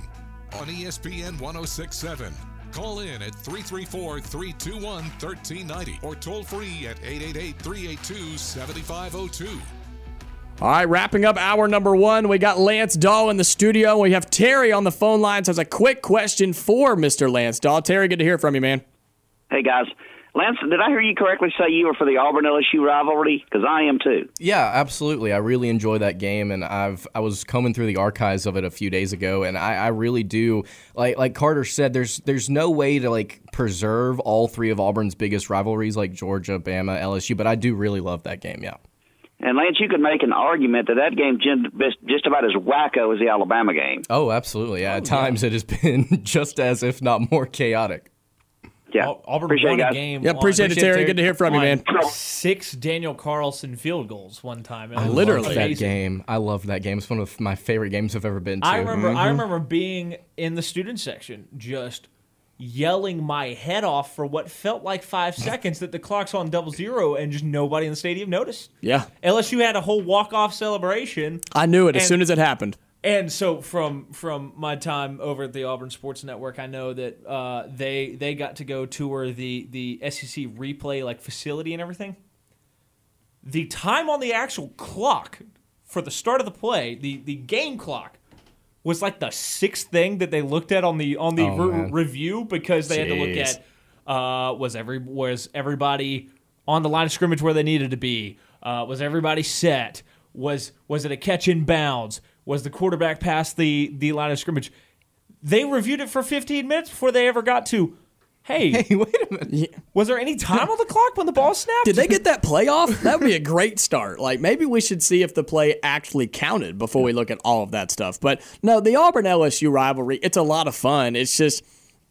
on ESPN 1067. Call in at 334 321 1390 or toll free at 888 382 7502. All right, wrapping up hour number one. We got Lance Dawe in the studio. We have Terry on the phone lines. Has a quick question for Mr. Lance Dawe. Terry, good to hear from you, man. Hey guys, Lance, did I hear you correctly say you were for the Auburn LSU rivalry? Because I am too. Yeah, absolutely. I really enjoy that game, and I've I was combing through the archives of it a few days ago, and I, I really do like like Carter said. There's there's no way to like preserve all three of Auburn's biggest rivalries like Georgia, Bama, LSU, but I do really love that game. Yeah. And Lance, you could make an argument that that game just just about as wacko as the Alabama game. Oh, absolutely. Yeah. At oh, times it has been *laughs* just as if not more chaotic. Yeah, Auburn appreciate won it, a game. Yeah, on- appreciate it, Terry. Good to hear from you, man. Six Daniel Carlson field goals one time. I Literally. that game. I love that game. It's one of my favorite games I've ever been to. I remember. Mm-hmm. I remember being in the student section, just yelling my head off for what felt like five *laughs* seconds that the clock's on double zero, and just nobody in the stadium noticed. Yeah, LSU had a whole walk off celebration. I knew it as soon as it happened. And so from from my time over at the Auburn Sports Network, I know that uh, they they got to go tour the the SEC replay like facility and everything. The time on the actual clock for the start of the play, the the game clock, was like the sixth thing that they looked at on the on the Oh, re- review because they had to look at uh, was every was everybody on the line of scrimmage where they needed to be? Uh, was everybody set? Was was it a catch in bounds? Was the quarterback past the the line of scrimmage? They reviewed it for 15 minutes before they ever got to. Hey, Hey, wait a minute. was there any time on the clock when the ball *laughs* snapped? Did they get that play off? That would be a great start. Like maybe we should see if the play actually counted before we look at all of that stuff. But no, the Auburn LSU rivalry, it's a lot of fun. It's just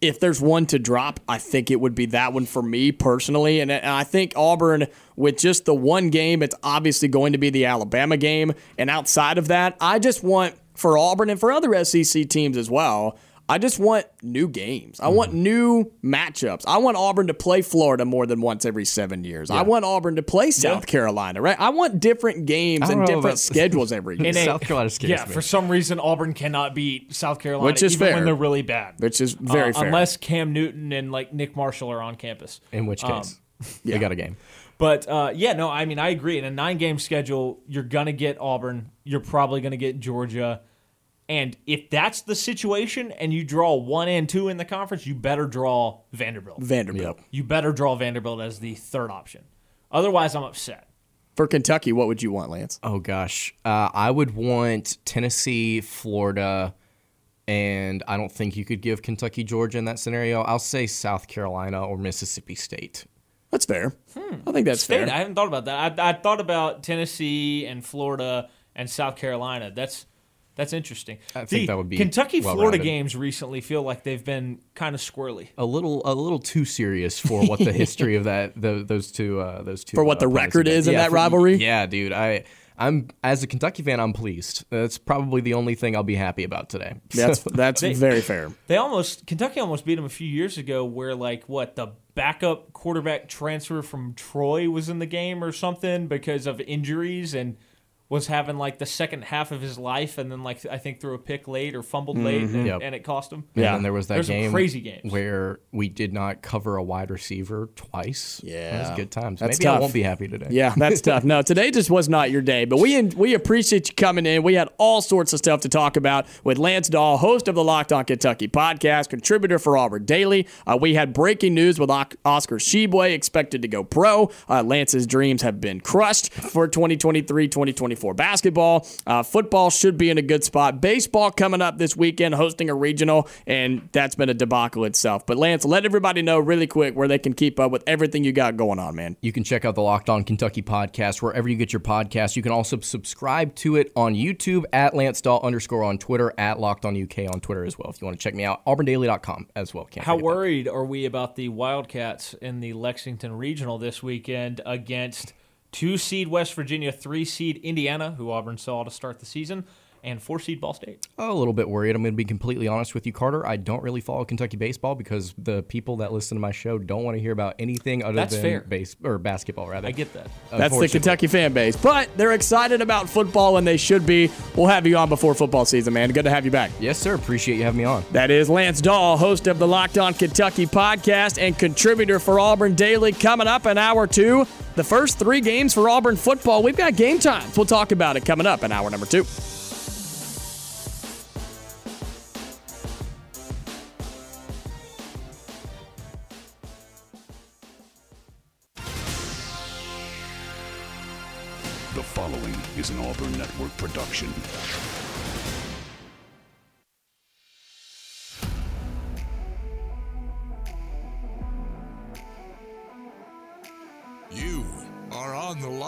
if there's one to drop, I think it would be that one for me personally. And I think Auburn, with just the one game, it's obviously going to be the Alabama game. And outside of that, I just want for Auburn and for other SEC teams as well. I just want new games. I want new matchups. I want Auburn to play Florida more than once every seven years. I want Auburn to play South Carolina, right? I want different games and different about- *laughs* schedules every year. In a- South Carolina scares yeah, me. for some reason Auburn cannot beat South Carolina, Which is even fair. when they're really bad. Which is very Uh, fair. unless Cam Newton and like Nick Marshall are on campus. In which Um, case, *laughs* they got a game. But uh, yeah, no, I mean I agree. In a nine game schedule, you're gonna get Auburn. You're probably gonna get Georgia. And if that's the situation, and you draw one and two in the conference, you better draw Vanderbilt. Vanderbilt. You better draw Vanderbilt as the third option. Otherwise, I'm upset. For Kentucky, what would you want, Lance? Oh gosh, uh, I would want Tennessee, Florida, and I don't think you could give Kentucky, Georgia in that scenario. I'll say South Carolina or Mississippi State. That's fair. I think that's State, I fair. haven't thought about that. I, I thought about Tennessee and Florida and South Carolina. That's That's interesting. I think that would be Kentucky Florida games recently feel like they've been kind of squirrely. a little a little too serious for what the *laughs* history of that tho- those two uh, those two For what uh, the record is in Yeah, that for- rivalry? Yeah, dude. I I'm as a Kentucky fan, I'm pleased. That's probably the only thing I'll be happy about today. *laughs* That's that's They- very fair. They almost Kentucky almost beat them a few years ago, where like what the backup quarterback transfer from Troy was in the game or something because of injuries and was having like the second half of his life, and then like I think threw a pick late or fumbled late, and, Yep. and it cost him. And Yeah. then there was that There's some game crazy games. where we did not cover a wide receiver twice. that Yeah. was good times. That's Maybe I tough. won't be happy today. Yeah, that's *laughs* tough. No, today just was not your day, but we we appreciate you coming in. We had all sorts of stuff to talk about with Lance Dawe, host of the Locked On Kentucky podcast, contributor for Auburn Daily. Uh, we had breaking news with Oc- Oscar Tshiebwe expected to go pro. Uh, Lance's dreams have been crushed for 2023-2024 basketball. Uh, football should be in a good spot. Baseball coming up this weekend, hosting a regional, and that's been a debacle itself. But Lance, let everybody know really quick where they can keep up with everything you got going on, man. You can check out the Locked On Kentucky podcast wherever you get your podcast. You can also subscribe to it on YouTube at Lance Dawe underscore on Twitter at Locked On UK on Twitter as well. If you want to check me out, auburndaily.com as well. Can't How forget that. worried are we about the Wildcats in the Lexington Regional this weekend against two seed West Virginia, three seed Indiana, who Auburn saw to start the season, and four seed Ball State? a little bit worried. I'm going to be completely honest with you, Carter. I don't really follow Kentucky baseball because the people that listen to my show don't want to hear about anything other That's than fair. base or basketball. Rather, I get that. That's the Kentucky fan base. But they're excited about football and they should be. We'll have you on before football season, man. Good to have you back. Yes, sir. Appreciate you having me on. That is Lance Dawe, host of the Locked On Kentucky podcast and contributor for Auburn Daily. Coming up in hour two, the first three games for Auburn football. We've got game times. We'll talk about it coming up in hour number two. The following is an Auburn Network production.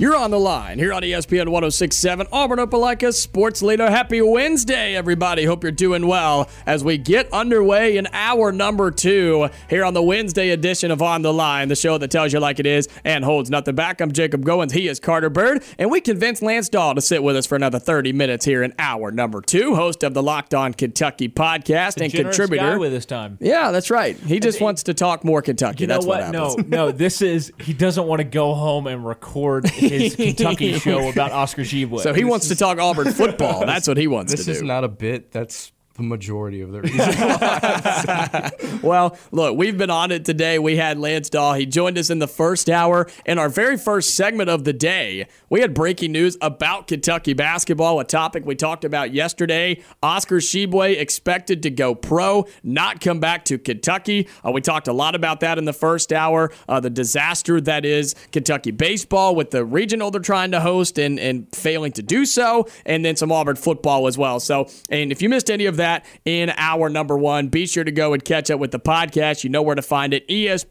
You're on the line here on ESPN 1067, Auburn Opelika Sports Leader. Happy Wednesday, everybody. Hope you're doing well as we get underway in hour number two here on the Wednesday edition of On the Line, the show that tells you like it is and holds nothing back. I'm Jacob Goins. He is Carter Byrd, and we convinced Lance Dawe to sit with us for another 30 minutes here in hour number two, host of the Locked On Kentucky podcast and contributor. with his time. yeah, that's right. He just wants to talk more Kentucky. You know that's what, what? happens. no, no. This is he doesn't want to go home and record *laughs* his *laughs* Kentucky show about Oscar Tshiebwe. So he wants to talk Auburn football. *laughs* That's what he wants This to do. This is not a bit. That's the majority of the reason. *laughs* Well, look, we've been on it today. We had Lance Dawe. He joined us in the first hour. In our very first segment of the day, we had breaking news about Kentucky basketball, a topic we talked about yesterday. Oscar Tshiebwe expected to go pro, not come back to Kentucky. Uh, we talked a lot about that in the first hour. Uh, the disaster that is Kentucky baseball with the regional they're trying to host and, and failing to do so, and then some Auburn football as well. So, and if you missed any of that in our number one, be sure to go and catch up with the podcast. You know where to find it, espnau.com,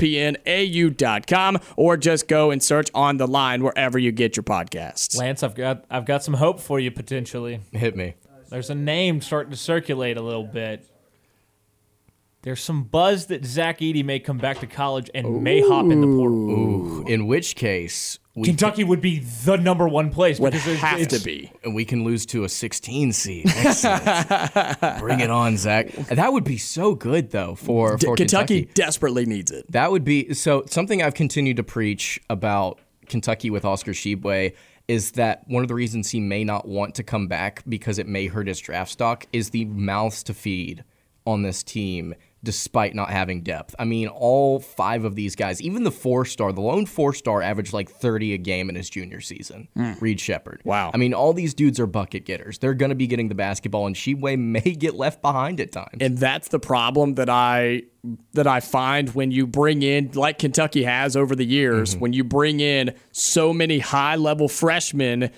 or just go and search on the line wherever you get your podcasts. Lance, I've got I've got some hope for you potentially. Hit me. There's a name starting to circulate a little bit. There's some buzz that Zach Edey may come back to college and may hop in the portal. Ooh. In which case, we Kentucky would be the number one place Would because there's- have it's- to be. and we can lose to a 16 seed. Excellent. *laughs* Bring it on, Zach. That would be so good though for, for Kentucky, Kentucky. desperately needs it. That would be so something I've continued to preach about Kentucky with Oscar Tshiebwe is that one of the reasons he may not want to come back because it may hurt his draft stock is the mouths to feed on this team despite not having depth. I mean, all five of these guys, even the four star, the lone four star averaged like 30 a game in his junior season. Hmm. Reed Sheppard. Wow. I mean, all these dudes are bucket getters. They're going to be getting the basketball, and Tshiebwe may get left behind at times. and that's the problem that I that I find when you bring in like Kentucky has over the years mm-hmm. when you bring in so many high level freshmen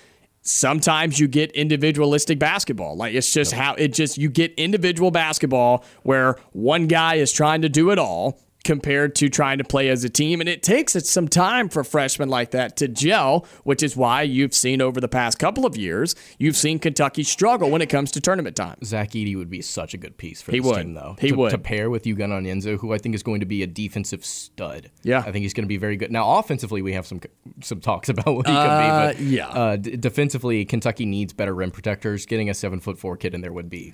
sometimes you get individualistic basketball. Like it's just how it just you get individual basketball where one guy is trying to do it all compared to trying to play as a team. And it takes some time for freshmen like that to gel, which is why you've seen over the past couple of years, you've seen Kentucky struggle when it comes to tournament time. Zach Edey would be such a good piece for He this would. team, though. He to, would. to pair with Ugonna Onyenso, who I think is going to be a defensive stud. Yeah. I think he's going to be very good. Now, offensively, we have some some talks *laughs* about what he Uh, could be, but yeah. uh, d- defensively, Kentucky needs better rim protectors. Getting a seven foot four kid in there would be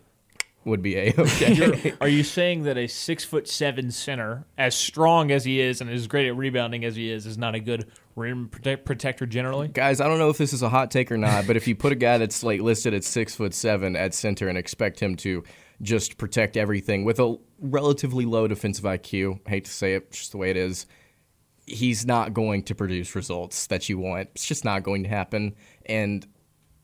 would be a okay. Are you saying that a six foot seven center, as strong as he is and as great at rebounding as he is, is not a good rim protect- protector generally? Guys, I don't know if this is a hot take or not, but if you put a guy that's like listed at six foot seven at center and expect him to just protect everything with a relatively low defensive IQ, I hate to say it, just the way it is, he's not going to produce results that you want. It's just not going to happen, and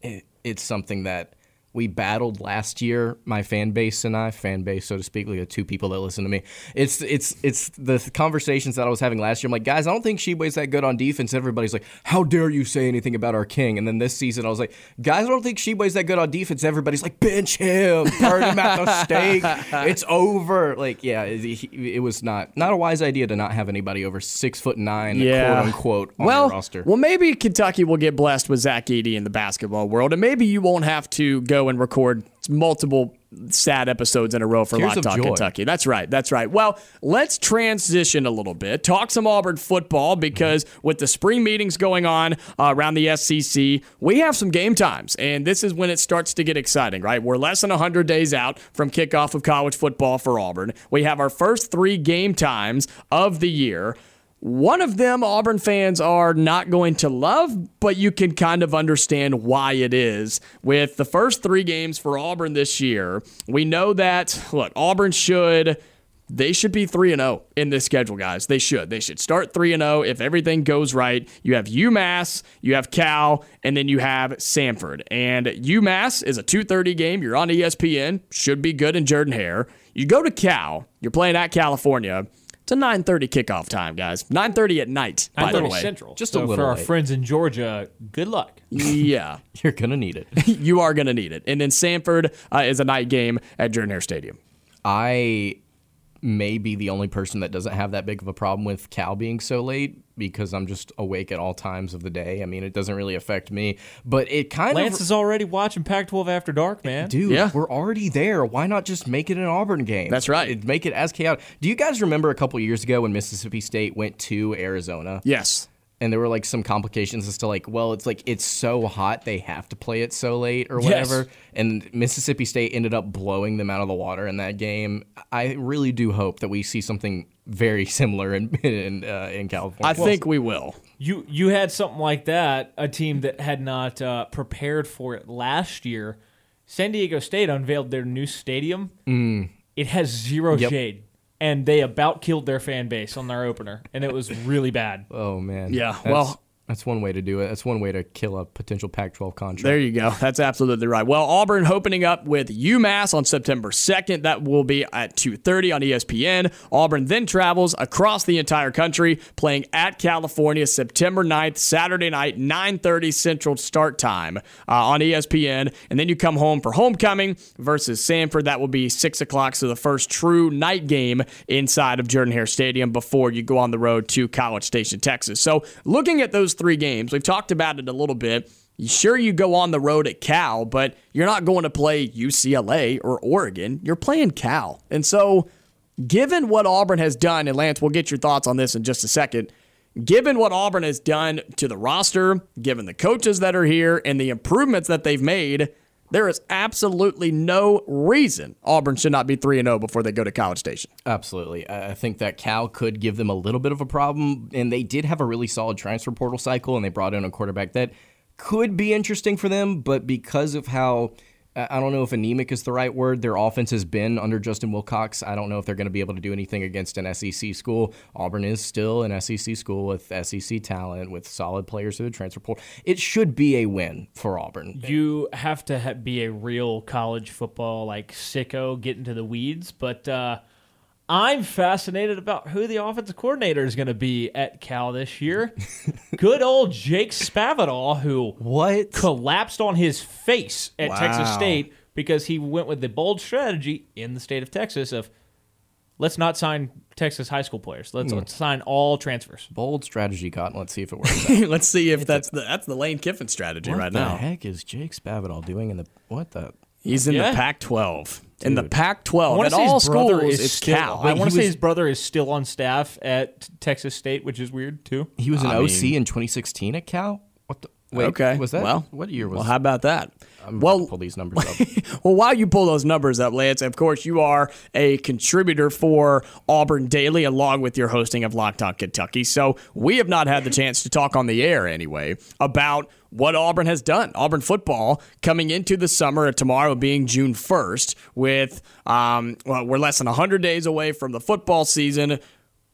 it, it's something that we battled last year. My fan base and I, fan base so to speak, like the two people that listen to me. It's it's it's the conversations that I was having last year. I'm like, guys, I don't think Tshiebwe's that good on defense. Everybody's like, how dare you say anything about our king? And then this season, I was like, guys, I don't think Tshiebwe's that good on defense. Everybody's like, bench him, burn him at the stake. It's over. Like, yeah, it, it was not not a wise idea to not have anybody over six foot nine, Yeah. quote unquote, on well, the roster. well, maybe Kentucky will get blessed with Zach Edey in the basketball world, and maybe you won't have to go and record multiple sad episodes in a row for Tears Locked joy. Kentucky. That's right. That's right. Well, let's transition a little bit. Talk some Auburn football because with the spring meetings going on uh, around the SEC, we have some game times, and this is when it starts to get exciting. Right? We're less than 100 days out from kickoff of college football for Auburn. We have our first three game times of the year. One of them Auburn fans are not going to love, but you can kind of understand why it is. With the first three games for Auburn this year, we know that, look, Auburn should. They should be 3 and 0 in this schedule, guys. They should. They should start 3 and 0 if everything goes right. You have UMass, you have Cal, and then you have Samford. And UMass is a 2:30 game. You're on ESPN. Should be good in Jordan Hare. You go to Cal. You're playing at California. It's a 9:30 kickoff time, guys. 9:30 at night, by the way. Central. Just a little for our late. friends in Georgia, good luck. Yeah, *laughs* *laughs* You're gonna need it. *laughs* you are going to need it. And then Samford uh, is a night game at Jordan Hare Stadium. I may be the only person that doesn't have that big of a problem with Cal being so late because I'm just awake at all times of the day. I mean, it doesn't really affect me, but it kind Lance of. Lance is already watching Pac-12 after dark, man. Dude, Yeah. we're already there. Why not just make it an Auburn game? That's right. It- Make it as chaotic. Do you guys remember a couple years ago when Mississippi State went to Arizona? Yes. And there were like some complications as to like, well, it's like it's so hot they have to play it so late or Yes. whatever. And Mississippi State ended up blowing them out of the water in that game. I really do hope that we see something very *laughs* similar in in, uh, in California. I think we will. You you had something like that, a team that had not uh, prepared for it last year. San Diego State unveiled their new stadium. It has zero Yep. shade, and they about killed their fan base on their opener, and it was really bad. Oh man. Yeah, That's- well- that's one way to do it. That's one way to kill a potential Pac-12 contract. There you go. That's absolutely right. Well, Auburn opening up with UMass on September 2nd. That will be at 2:30 on ESPN. Auburn then travels across the entire country, playing at California September 9th, Saturday night, 9:30 Central start time uh, on ESPN. And then you come home for homecoming versus Samford. That will be six o'clock. So the first true night game inside of Jordan Hare Stadium before you go on the road to College Station, Texas. So looking at those three games, we've talked about it a little bit. Sure, you go on the road at Cal, but you're not going to play UCLA or Oregon. You're playing Cal. And so, given what Auburn has done, and Lance, we'll get your thoughts on this in just a second. Given what Auburn has done to the roster, given the coaches that are here, and the improvements that they've made, there is absolutely no reason Auburn should not be 3 and 0 before they go to College Station. Absolutely. I I think that Cal could give them a little bit of a problem, and they did have a really solid transfer portal cycle, and they brought in a quarterback that could be interesting for them, but because of how I don't know if anemic is the right word. Their offense has been under Justin Wilcox. I don't know if they're going to be able to do anything against an SEC school. Auburn is still an SEC school with SEC talent, with solid players through the transfer portal. It should be a win for Auburn. You have to be a real college football like sicko, get into the weeds. But uh, I'm fascinated about who the offensive coordinator is going to be at Cal this year. *laughs* Good old Jake Spavital, who What? collapsed on his face at Texas State because he went with the bold strategy in the state of Texas of let's not sign Texas high school players. Let's, hmm. let's sign all transfers. Bold strategy, Cotton. Let's see if it works *laughs* out. Let's see if that's the that's the Lane Kiffin strategy right now. what the heck is Jake Spavital doing in the what the? He's in Yeah. the Pac-12. In the Pac-12, want at all schools, is it's still. Cal. I want to say his brother is still on staff at Texas State, which is weird too. He was an I OC mean- in 2016 at Cal. Wait, okay, Was that? well? what year was? Well, how about that? I'm well, pull these numbers *laughs* up. Well, while you pull those numbers up, Lance, of course, you are a contributor for Auburn Daily along with your hosting of Locked On Kentucky. So we have not had the chance to talk on the air anyway about what Auburn has done. Auburn football coming into the summer, tomorrow being June 1st, with, um, well, we're less than 100 days away from the football season.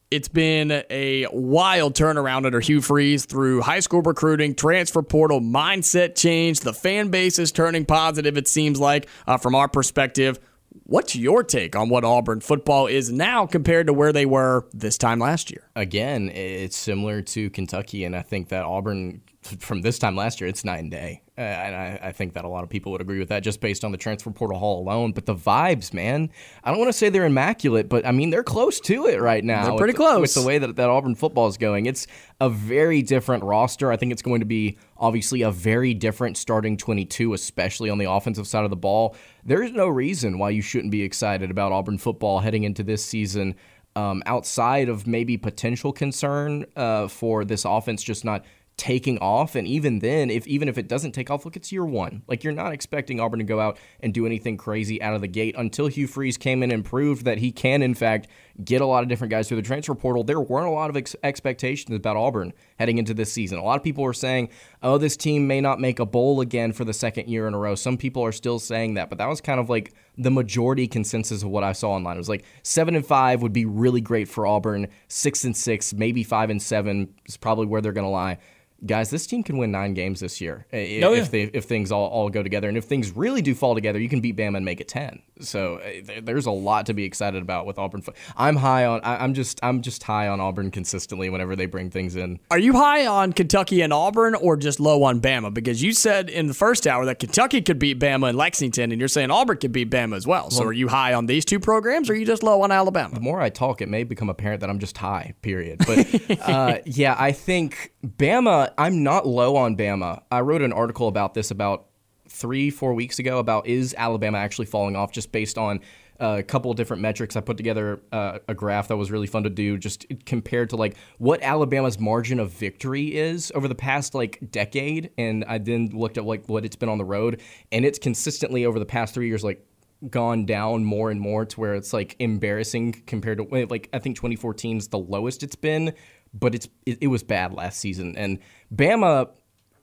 It's been a wild turnaround under Hugh Freeze through high school recruiting, transfer portal, mindset change. The fan base is turning positive, it seems like, uh, from our perspective. What's your take on what Auburn football is now compared to where they were this time last year? Again, it's similar to Kentucky, and I think that Auburn, from this time last year, it's night and day. Uh, and I, I think that a lot of people would agree with that just based on the transfer portal haul alone. But the vibes, man, I don't want to say they're immaculate, but I mean, they're close to it right now. They're with- pretty close. With the way that, that Auburn football is going. It's a very different roster. I think it's going to be obviously a very different starting 22, especially on the offensive side of the ball. There's no reason why you shouldn't be excited about Auburn football heading into this season. Um, outside of maybe potential concern uh, for this offense just not taking off, and even then, if even if it doesn't take off, look, it's year one. Like you're not expecting Auburn to go out and do anything crazy out of the gate until Hugh Freeze came in and proved that he can, in fact, get a lot of different guys through the transfer portal. There weren't a lot of ex- expectations about Auburn heading into this season. A lot of people were saying, "Oh, this team may not make a bowl again for the second year in a row." Some people are still saying that, but that was kind of like the majority consensus of what I saw online. It was like seven and five would be really great for Auburn. Six and six, maybe five and seven is probably where they're going to lie. Guys, this team can win nine games this year if Oh, yeah. they, if things all, all go together, and if things really do fall together, you can beat Bama and make it ten. So uh, there's a lot to be excited about with Auburn. I'm high on. I'm just I'm just high on Auburn consistently whenever they bring things in. Are you high on Kentucky and Auburn or just low on Bama? Because you said in the first hour that Kentucky could beat Bama and Lexington, and you're saying Auburn could beat Bama as well. So are you high on these two programs or are you just low on Alabama? the more I talk, it may become apparent that I'm just high, period. But *laughs* uh, yeah, I think Bama, I'm not low on Bama. I wrote an article about this about three, four weeks ago about is Alabama actually falling off just based on uh, a couple of different metrics. I put together uh, a graph that was really fun to do, just compared to like what Alabama's margin of victory is over the past like decade, and I then looked at like what it's been on the road, and it's consistently over the past three years like gone down more and more to where it's like embarrassing compared to like I think 2014 is the lowest it's been, but it's it, it was bad last season and Bama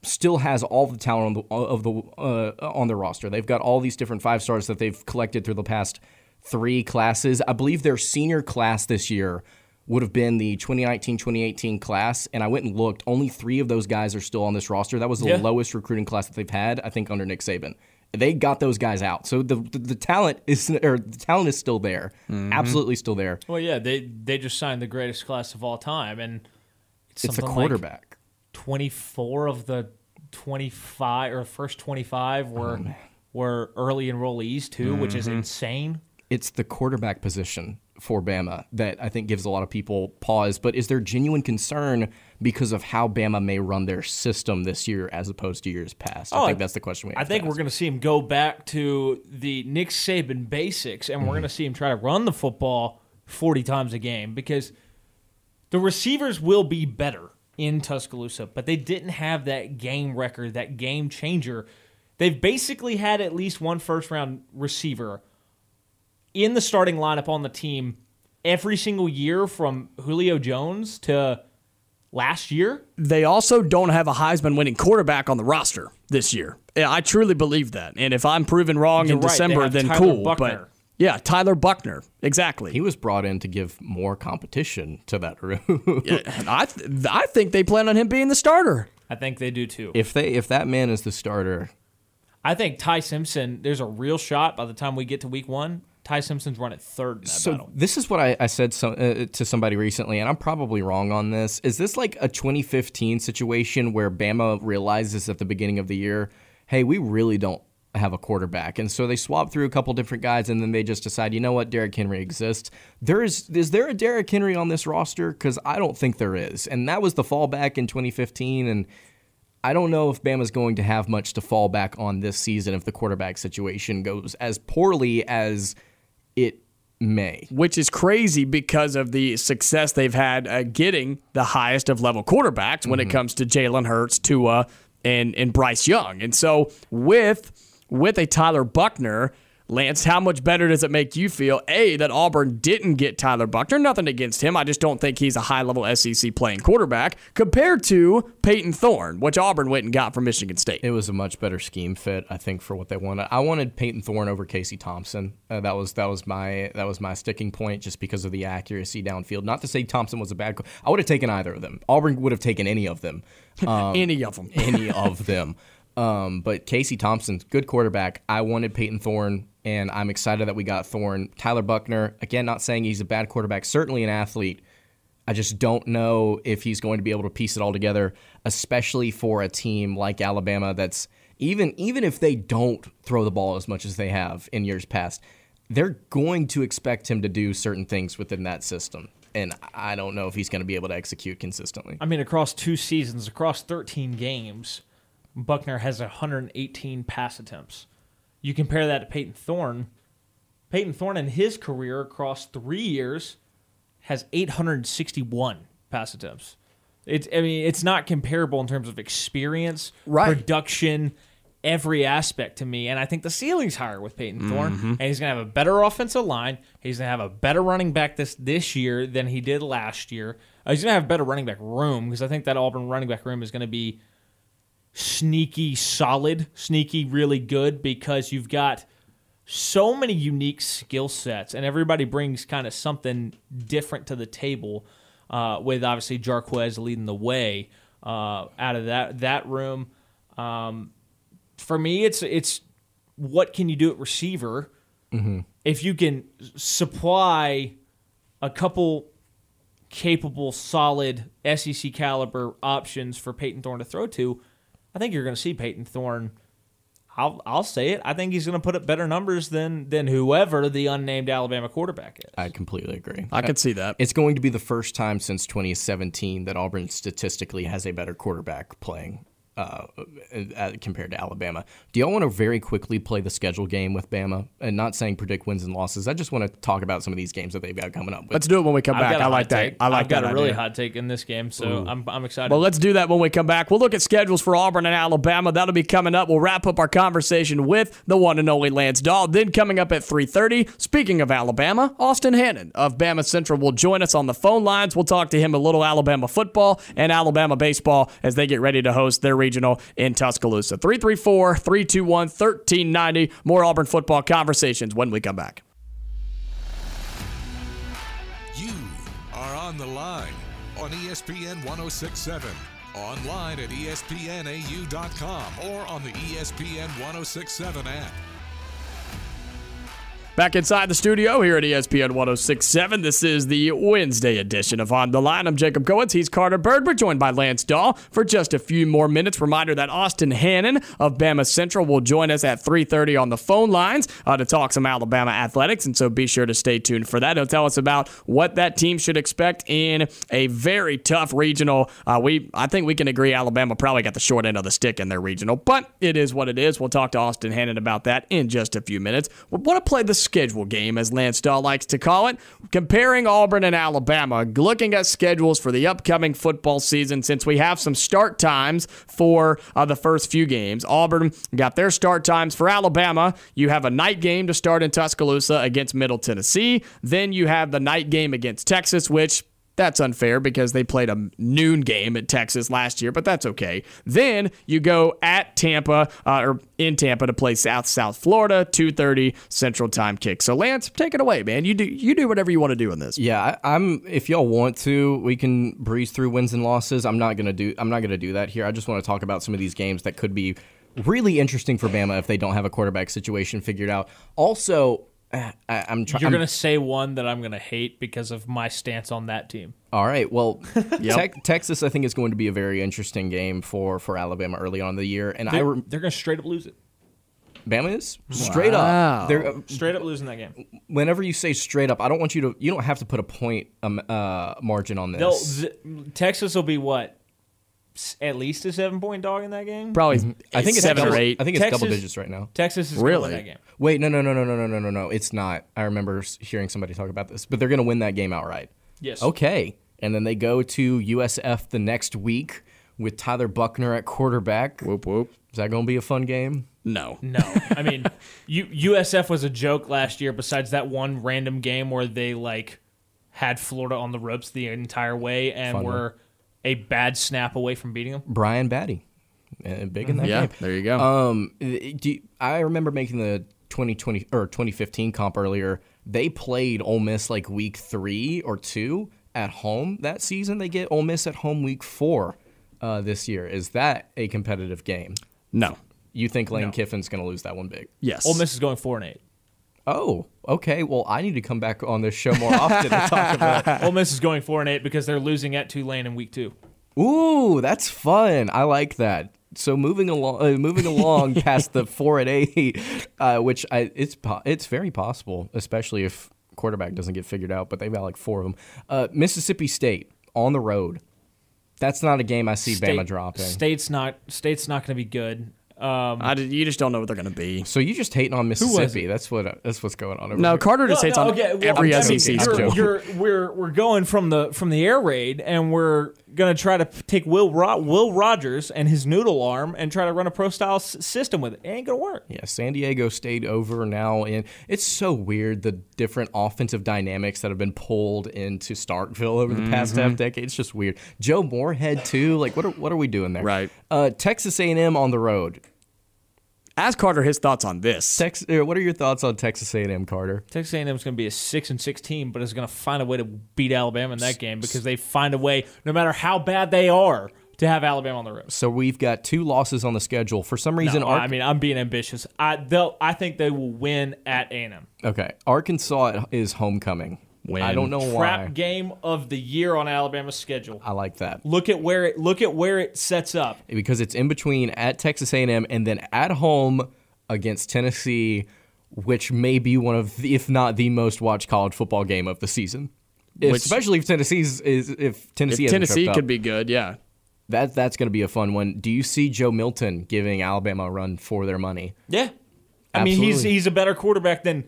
still has all the talent on the of the uh, on their roster. They've got all these different five stars that they've collected through the past three classes. I believe their senior class this year would have been the 2019-2018 class and I went and looked only 3 of those guys are still on this roster. That was the Yeah. lowest recruiting class that they've had I think under Nick Saban they got those guys out. So the the, the talent is *laughs* or the talent is still there, absolutely still there. Well, yeah, they they just signed the greatest class of all time, and it's, It's a something like quarterback. 24 of the 25 or first 25 Oh, were were early enrollees too, which Mm-hmm. is insane. it's the quarterback position for Bama that I think gives a lot of people pause. But is there genuine concern because of how Bama may run their system this year as opposed to years past? I Oh, think that's the question we. I think we're going to see him go back to the Nick Saban basics, and we're mm-hmm. going to see him try to run the football 40 times a game because the receivers will be better in Tuscaloosa, but they didn't have that game record, that game changer. They've basically had at least one first round receiver in the starting lineup on the team every single year from Julio Jones to last year. They also don't have a Heisman winning quarterback on the roster this year. Yeah, I truly believe that. And if I'm proven wrong You're in right, December, then Tyler cool. Buchner. But yeah, Tyler Buchner. Exactly. He was brought in to give more competition to that room. *laughs* And I, th- I think they plan on him being the starter. I think they do too. if they if that man is the starter, I think Ty Simpson. There's a real shot by the time we get to week one. Ty Simpson's running third in that So battle. this is what I, I said so, uh, to somebody recently, and I'm probably wrong on this. Is this like a 2015 situation where Bama realizes at the beginning of the year, hey, we really don't have a quarterback, and so they swap through a couple different guys, and then they just decide, you know what, Derrick Henry exists. There is is there a Derrick Henry on this roster? Because I don't think there is, and that was the fallback in 2015, and. I don't know if Bama's going to have much to fall back on this season if the quarterback situation goes as poorly as it may. which is crazy because of the success they've had uh, getting the highest of level quarterbacks when it comes to Jalen Hurts, Tua, and and Bryce Young. And so with with a Tyler Buchner. Lance, how much better does it make you feel? A, that Auburn didn't get Tyler Buchner. Nothing against him. I just don't think he's a high level SEC playing quarterback compared to Payton Thorne, which Auburn went and got from Michigan State. It was a much better scheme fit, I think, for what they wanted. I wanted Payton Thorne over Casey Thompson. Uh, that was that was my that was my sticking point, just because of the accuracy downfield. Not to say Thompson was a bad. Co- I would have taken either of them. Auburn would have taken any of them. *laughs* Um, Any of them. any of them. Um, but Casey Thompson, good quarterback. I wanted Payton Thorne, and I'm excited that we got Thorne. Tyler Buchner, again, not saying he's a bad quarterback, certainly an athlete. I just don't know if he's going to be able to piece it all together, especially for a team like Alabama that's even even if they don't throw the ball as much as they have in years past, they're going to expect him to do certain things within that system. And I don't know if he's going to be able to execute consistently. I mean, across two seasons, across 13 games, Buchner has 118 pass attempts. You compare that to Payton Thorne. Payton Thorne in his career across three years has 861 pass attempts. It's I mean it's not comparable in terms of experience, Right. production, every aspect to me. And I think the ceiling's higher with Payton Thorne, and he's gonna have a better offensive line. He's gonna have a better running back this this year than he did last year. Uh, he's gonna have better running back room because I think that Auburn running back room is gonna be sneaky solid, sneaky really good because you've got so many unique skill sets and everybody brings kind of something different to the table. Uh, with obviously Jarquez leading the way uh, out of that that room. Um, for me, it's it's what can you do at receiver if you can supply a couple capable, solid SEC caliber options for Payton Thorne to throw to. I think you're going to see Payton Thorne. I'll I'll say it. I think he's going to put up better numbers than than whoever the unnamed Alabama quarterback is. I completely agree. I could see that. It's going to be the first time since 2017 that Auburn statistically has a better quarterback playing uh, uh, compared to Alabama. Do y'all want to very quickly play the schedule game with Bama? And not saying predict wins and losses. I just want to talk about some of these games that they've got coming up. With. Let's do it when we come I've back. I a I hot like that. I like I've got that a really idea. hot take in this game, so I'm I'm excited. Well, let's do that when we come back. We'll look at schedules for Auburn and Alabama. That'll be coming up. We'll wrap up our conversation with the one and only Lance Dawe. Then coming up at 3:30, speaking of Alabama, Austin Hannon of BamaCentral will join us on the phone lines. We'll talk to him a little Alabama football and Alabama baseball as they get ready to host their regional in Tuscaloosa. 334-321-1390. More Auburn football conversations when we come back. You are on the line on ESPN 1067, online at espnau.com, or on the ESPN 1067 app. Back inside the studio here at ESPN 1067. This is the Wednesday edition of On the Line. I'm Jacob Goins. He's Carter Byrd. We're joined by Lance Dawe for just a few more minutes. Reminder that Austin Hannon of BamaCentral will join us at 3.30 on the phone lines uh, to talk some Alabama athletics. And so be sure to stay tuned for that. He'll tell us about what that team should expect in a very tough regional. Uh, we I think we can agree Alabama probably got the short end of the stick in their regional, but it is what it is. We'll talk to Austin Hannon about that in just a few minutes. We want to play the schedule game, as Lance Dawe likes to call it, comparing Auburn and Alabama, looking at schedules for the upcoming football season since we have some start times for uh, the first few games. Auburn got their start times for Alabama. You have a night game to start in Tuscaloosa against Middle Tennessee. Then you have the night game against Texas, which That's unfair because they played a noon game at Texas last year, but that's okay. Then you go at Tampa uh, or in Tampa to play South South Florida, 2:30 Central Time kick. So Lance, take it away, man. You do you do whatever you want to do in this. Yeah, I, I'm. If y'all want to, we can breeze through wins and losses. I'm not gonna do. I'm not gonna do that here. I just want to talk about some of these games that could be really interesting for Bama if they don't have a quarterback situation figured out. Also, *sighs* I, I'm trying. You're gonna say one that I'm gonna hate because of my stance on that team. All right. Well, *laughs* Tex- Texas, I think is going to be a very interesting game for for Alabama early on in the year, and I They, re- they're gonna straight up lose it. Bama is straight Wow. up. They're, uh, Straight up losing that game. whenever you say straight up, I don't want you to. You don't have to put a point um, uh, margin on this. th- Texas will be what? S- At least a seven point dog in that game. Probably Mm-hmm. I think it's seven double, or eight. I think it's double digits right now. Texas is gonna Really? win that game. Wait, no, no, no, no, no, no, no, no, no. It's not. I remember hearing somebody talk about this, but they're going to win that game outright. Yes. Okay. And then they go to USF the next week with Tyler Buchner at quarterback. Whoop whoop. Is that going to be a fun game? No. No, I mean, *laughs* U- USF was a joke last year. Besides that one random game where they like had Florida on the ropes the entire way and Fun were a bad snap away from beating them. Brian Battie. Uh, big in that Yeah, game. there you go. Um, do you- I remember making the 2020 or 2015 comp earlier. They played Ole Miss like week three or two at home that season. They get Ole Miss at home week four uh, this year. Is that a competitive game? no. You think Lane Kiffin's going to lose that one big? Yes. Ole Miss is going four and eight. Oh, okay. Well, I need to come back on this show more often to talk about. *laughs* Ole Miss is going four and eight because they're losing at Tulane in week two. Ooh, that's fun. I like that. So moving along, uh, moving along *laughs* past the four and eight, uh, which I, it's po- it's very possible, especially if quarterback doesn't get figured out. But they've got like four of them. Uh, Mississippi State on the road. That's not a game I see Bama State- dropping. State's not. State's not going to be good. Um, I did, you just don't know what they're going to be. so you just hating on was Mississippi? it? That's what uh, that's what's going on over No, here. Carter just No, hates no, on okay, well, every I mean, SEC I'm school. You're, we're we're going from the from the air raid, and we're gonna try to take Will Ro- Will Rogers and his noodle arm and try to run a pro style s- system with it. It ain't gonna work. Yeah, San Diego State over now, and it's so weird the different offensive dynamics that have been pulled into Starkville over the past half decade. It's just weird. Joe Moorhead too. Like, what are what are we doing there? Right. Uh, Texas A&M on the road. Ask Carter his thoughts on this. Tex, uh, what are your thoughts on Texas A&M, Carter? Texas A&M is going to be a six and six team, but it's going to find a way to beat Alabama in that game because they find a way, no matter how bad they are, to have Alabama on the road. So we've got two losses on the schedule. For some reason, No, Ark- I mean, I'm being ambitious. I they'll, I think they will win at A&M. okay, Arkansas is homecoming. Win. I don't know Trap why. Trap game of the year on Alabama's schedule. I like that Look at where it look at where it sets up. because it's in between at Texas A&M and then at home against Tennessee, which may be one of, the, if not the most watched college football game of the season. Which- Especially if Tennessee's is if Tennessee If Tennessee could up. be good, yeah. that that's going to be a fun one. Do you see Joe Milton giving Alabama a run for their money? Yeah. I mean, he's he's a better quarterback than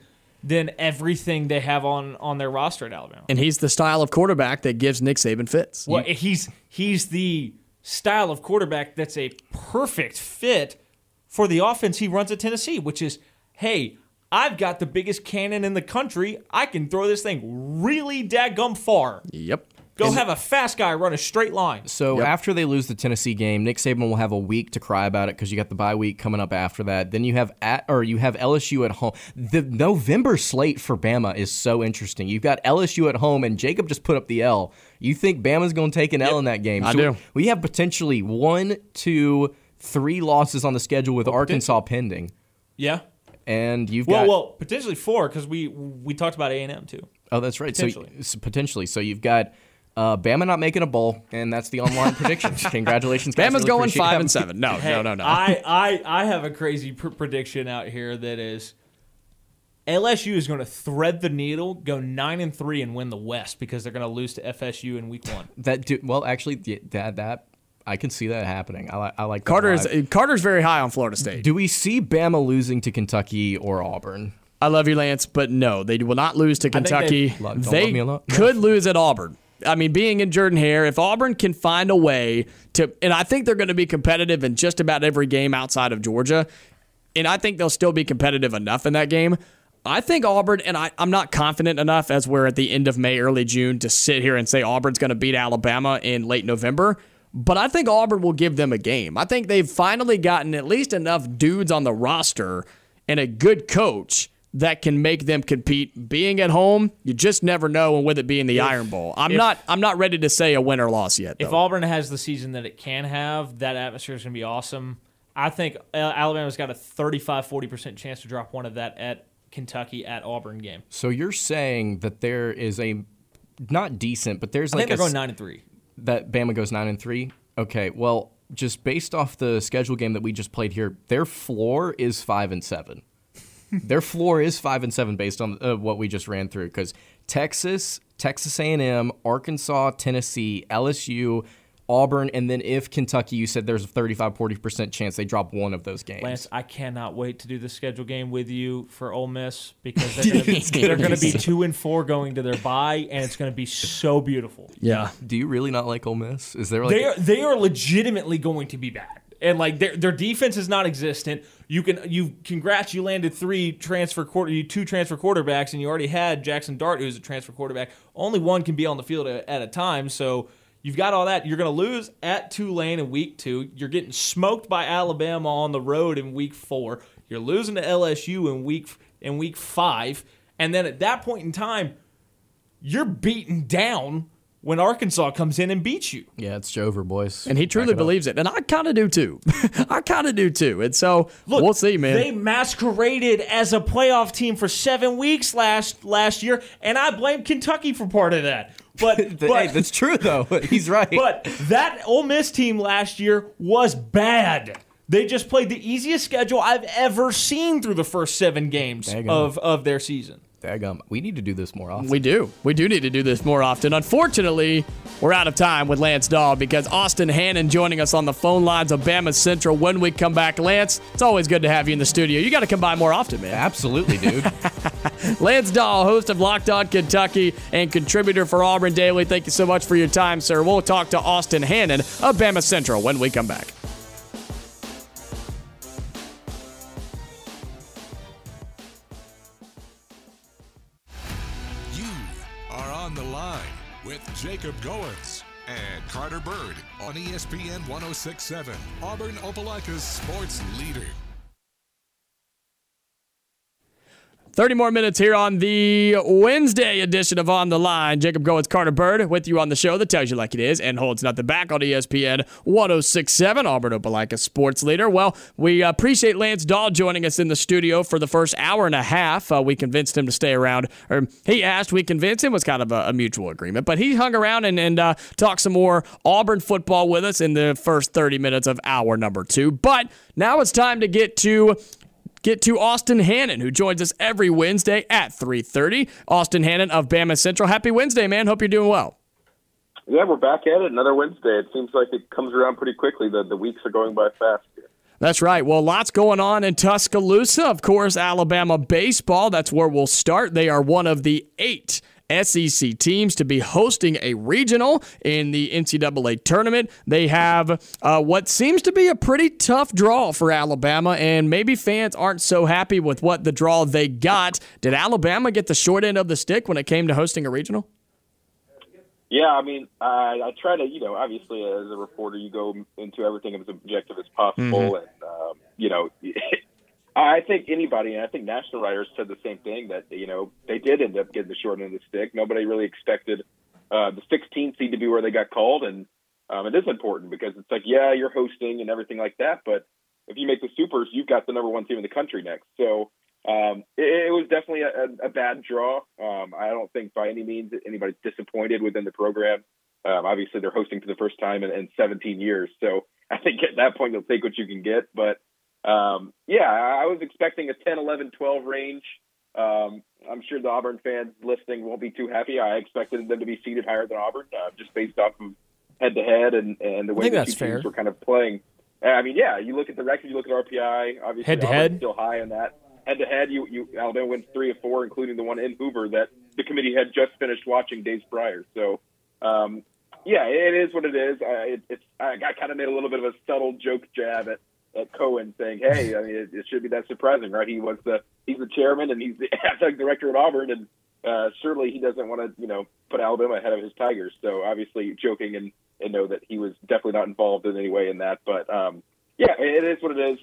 than everything they have on on their roster at Alabama. And he's the style of quarterback that gives Nick Saban fits. Well, he's he's the style of quarterback that's a perfect fit for the offense he runs at Tennessee, which is, hey, I've got the biggest cannon in the country. I can throw this thing really dadgum far. Yep. Go have a fast guy run a straight line. So Yep. after they lose the Tennessee game, Nick Saban will have a week to cry about it because you got the bye week coming up after that. Then you have at or you have LSU at home. The November slate for Bama is so interesting. You've got LSU at home, and Jacob just put up the L. You think Bama's going to take an L in that game? I So do. We have potentially one, two, three losses on the schedule with Arkansas pending, Yeah. and you've Well, got well, potentially four because we we talked about A and M too. oh that's right. potentially. So so potentially, so you've got. Uh, Bama not making a bowl, and that's the online *laughs* prediction. Congratulations, guys. Bama's Really going five having and seven. No, Hey, no, no, no. I, I, I have a crazy pr- prediction out here that is LSU is going to thread the needle, go nine and three, and win the West because they're going to lose to FSU in Week One. That do, well, actually, yeah, that that I can see that happening. I like I like that Carter is Carter's very high on Florida State. Do we see Bama losing to Kentucky or Auburn? I love you, Lance, but no, they will not lose to Kentucky. they- Love- They love me a lot? could lose at Auburn. I mean, being in Jordan Hare, if Auburn can find a way to, and I think they're going to be competitive in just about every game outside of Georgia, and I think they'll still be competitive enough in that game. I think Auburn, and I, I'm not confident enough as we're at the end of May, early June, to sit here and say Auburn's going to beat Alabama in late November. But I think Auburn will give them a game. I think they've finally gotten at least enough dudes on the roster and a good coach that can make them compete. Being at home, you just never know, and with it being the Iron Bowl, I'm if- not I'm not ready to say a win or loss yet. If. Auburn has the season that it can have, that atmosphere is going to be awesome. I think uh, Alabama's got a 35 40% chance to drop one of that at Kentucky at Auburn game. So you're saying that there is a not decent, but there's I like think they're a going 9 and 3. that Bama goes nine and three. Okay, well, just based off the schedule game that we just played here, their floor is five and seven. Their floor is five and seven based on uh, what we just ran through. Because Texas, Texas A&M, Arkansas, Tennessee, LSU, Auburn, and then if Kentucky, you said there's a 35 40 percent chance they drop one of those games. Lance, I cannot wait to do the schedule game with you for Ole Miss because *laughs* they're going to be, going to be two and four going to their bye, and it's going to be so beautiful. yeah, Do you really not like Ole Miss? Is there like They are they are legitimately going to be bad, and like their their defense is non-existent. You can you congrats you landed three transfer quarter you two transfer quarterbacks, and you already had Jackson Dart who's a transfer quarterback. Only one can be on the field at, at a time, so. You've got all that. You're going to lose at Tulane in week two. You're getting smoked by Alabama on the road in week four. You're losing to LSU in week in week five, and then at that point in time, you're beaten down when Arkansas comes in and beats you. yeah, it's over, boys. and he truly Back it up. believes it, and I kind of do too. *laughs* I kind of do too. And so Look, we'll see, man. They masqueraded as a playoff team for seven weeks last last year, and I blame Kentucky for part of that. But *laughs* Th- but, hey, that's true though. *laughs* He's right. but that Ole Miss team last year was bad. They just played the easiest schedule I've ever seen through the first seven games of, of their season. Daggum, we need to do this more often. We do. We do need to do this more often. Unfortunately, we're out of time with Lance Dawe because Austin Hannon joining us on the phone lines of BamaCentral when we come back. Lance, it's always good to have you in the studio. You got to come by more often, man. Absolutely, dude. *laughs* Lance Dawe, host of Locked On Kentucky and contributor for Auburn Daily. Thank you so much for your time, sir. We'll talk to Austin Hannon of BamaCentral when we come back. Jacob Goins and Carter Byrd on ESPN 1067, Auburn Opelika's sports leader. 30 more minutes here on the Wednesday edition of On the Line. Jacob Goins, Carter Byrd with you on the show that tells you like it is and holds nothing back on ESPN 1067, Auburn Opelika sports leader. Well, we appreciate Lance Dawe joining us in the studio for the first hour and a half. Uh, we convinced him to stay around, or he asked, we convinced him, was kind of a, a mutual agreement, but he hung around and, and uh, talked some more Auburn football with us in the first 30 minutes of hour number two. But now it's time to get to get to Austin Hannon, who joins us every Wednesday at 3.30. Austin Hannon of BamaCentral. Happy Wednesday, man. Hope you're doing well. Yeah, we're back at it. Another Wednesday. It seems like it comes around pretty quickly. The the weeks are going by fast. Here. That's right. Well, lots going on in Tuscaloosa. Of course, Alabama baseball. That's where we'll start. They are one of the eight SEC teams to be hosting a regional in the NCAA tournament. They have uh, what seems to be a pretty tough draw for Alabama, and maybe fans aren't so happy with what the draw they got. Did Alabama get the short end of the stick when it came to hosting a regional? Yeah, I mean, I, I try to, you know, obviously as a reporter, you go into everything as objective as possible, and um, you know, *laughs* I think anybody, and I think national writers said the same thing that you know they did end up getting the short end of the stick. Nobody really expected uh, the 16 seed to be where they got called, and um, it is important because it's like, yeah, you're hosting and everything like that, but if you make the supers, you've got the number one team in the country next. So um, it, it was definitely a, a bad draw. Um, I don't think by any means anybody's disappointed within the program. Um, obviously, they're hosting for the first time in, in 17 years, so I think at that point you'll take what you can get. But um, yeah, I was expecting a 10, 11, 12 range. Um, I'm sure the Auburn fans listening won't be too happy. I expected them to be seated higher than Auburn, uh, just based off of head to head and and the way the two fair. teams were kind of playing. I mean, yeah, you look at the record, you look at RPI, obviously Head-to-head? Auburn's still high on that. Head to head, you you Alabama wins three of four, including the one in Hoover that the committee had just finished watching days prior. So, um, yeah, it is what it is. I, it, it's I, I kind of made a little bit of a subtle joke jab at, at Cohen, saying, "Hey, I mean, it, it should be that surprising, right? He was the he's the chairman and he's the *laughs* athletic director at Auburn, and uh, surely he doesn't want to, you know, put Alabama ahead of his Tigers. So obviously joking and, and know that he was definitely not involved in any way in that. But um, yeah, it is what it is.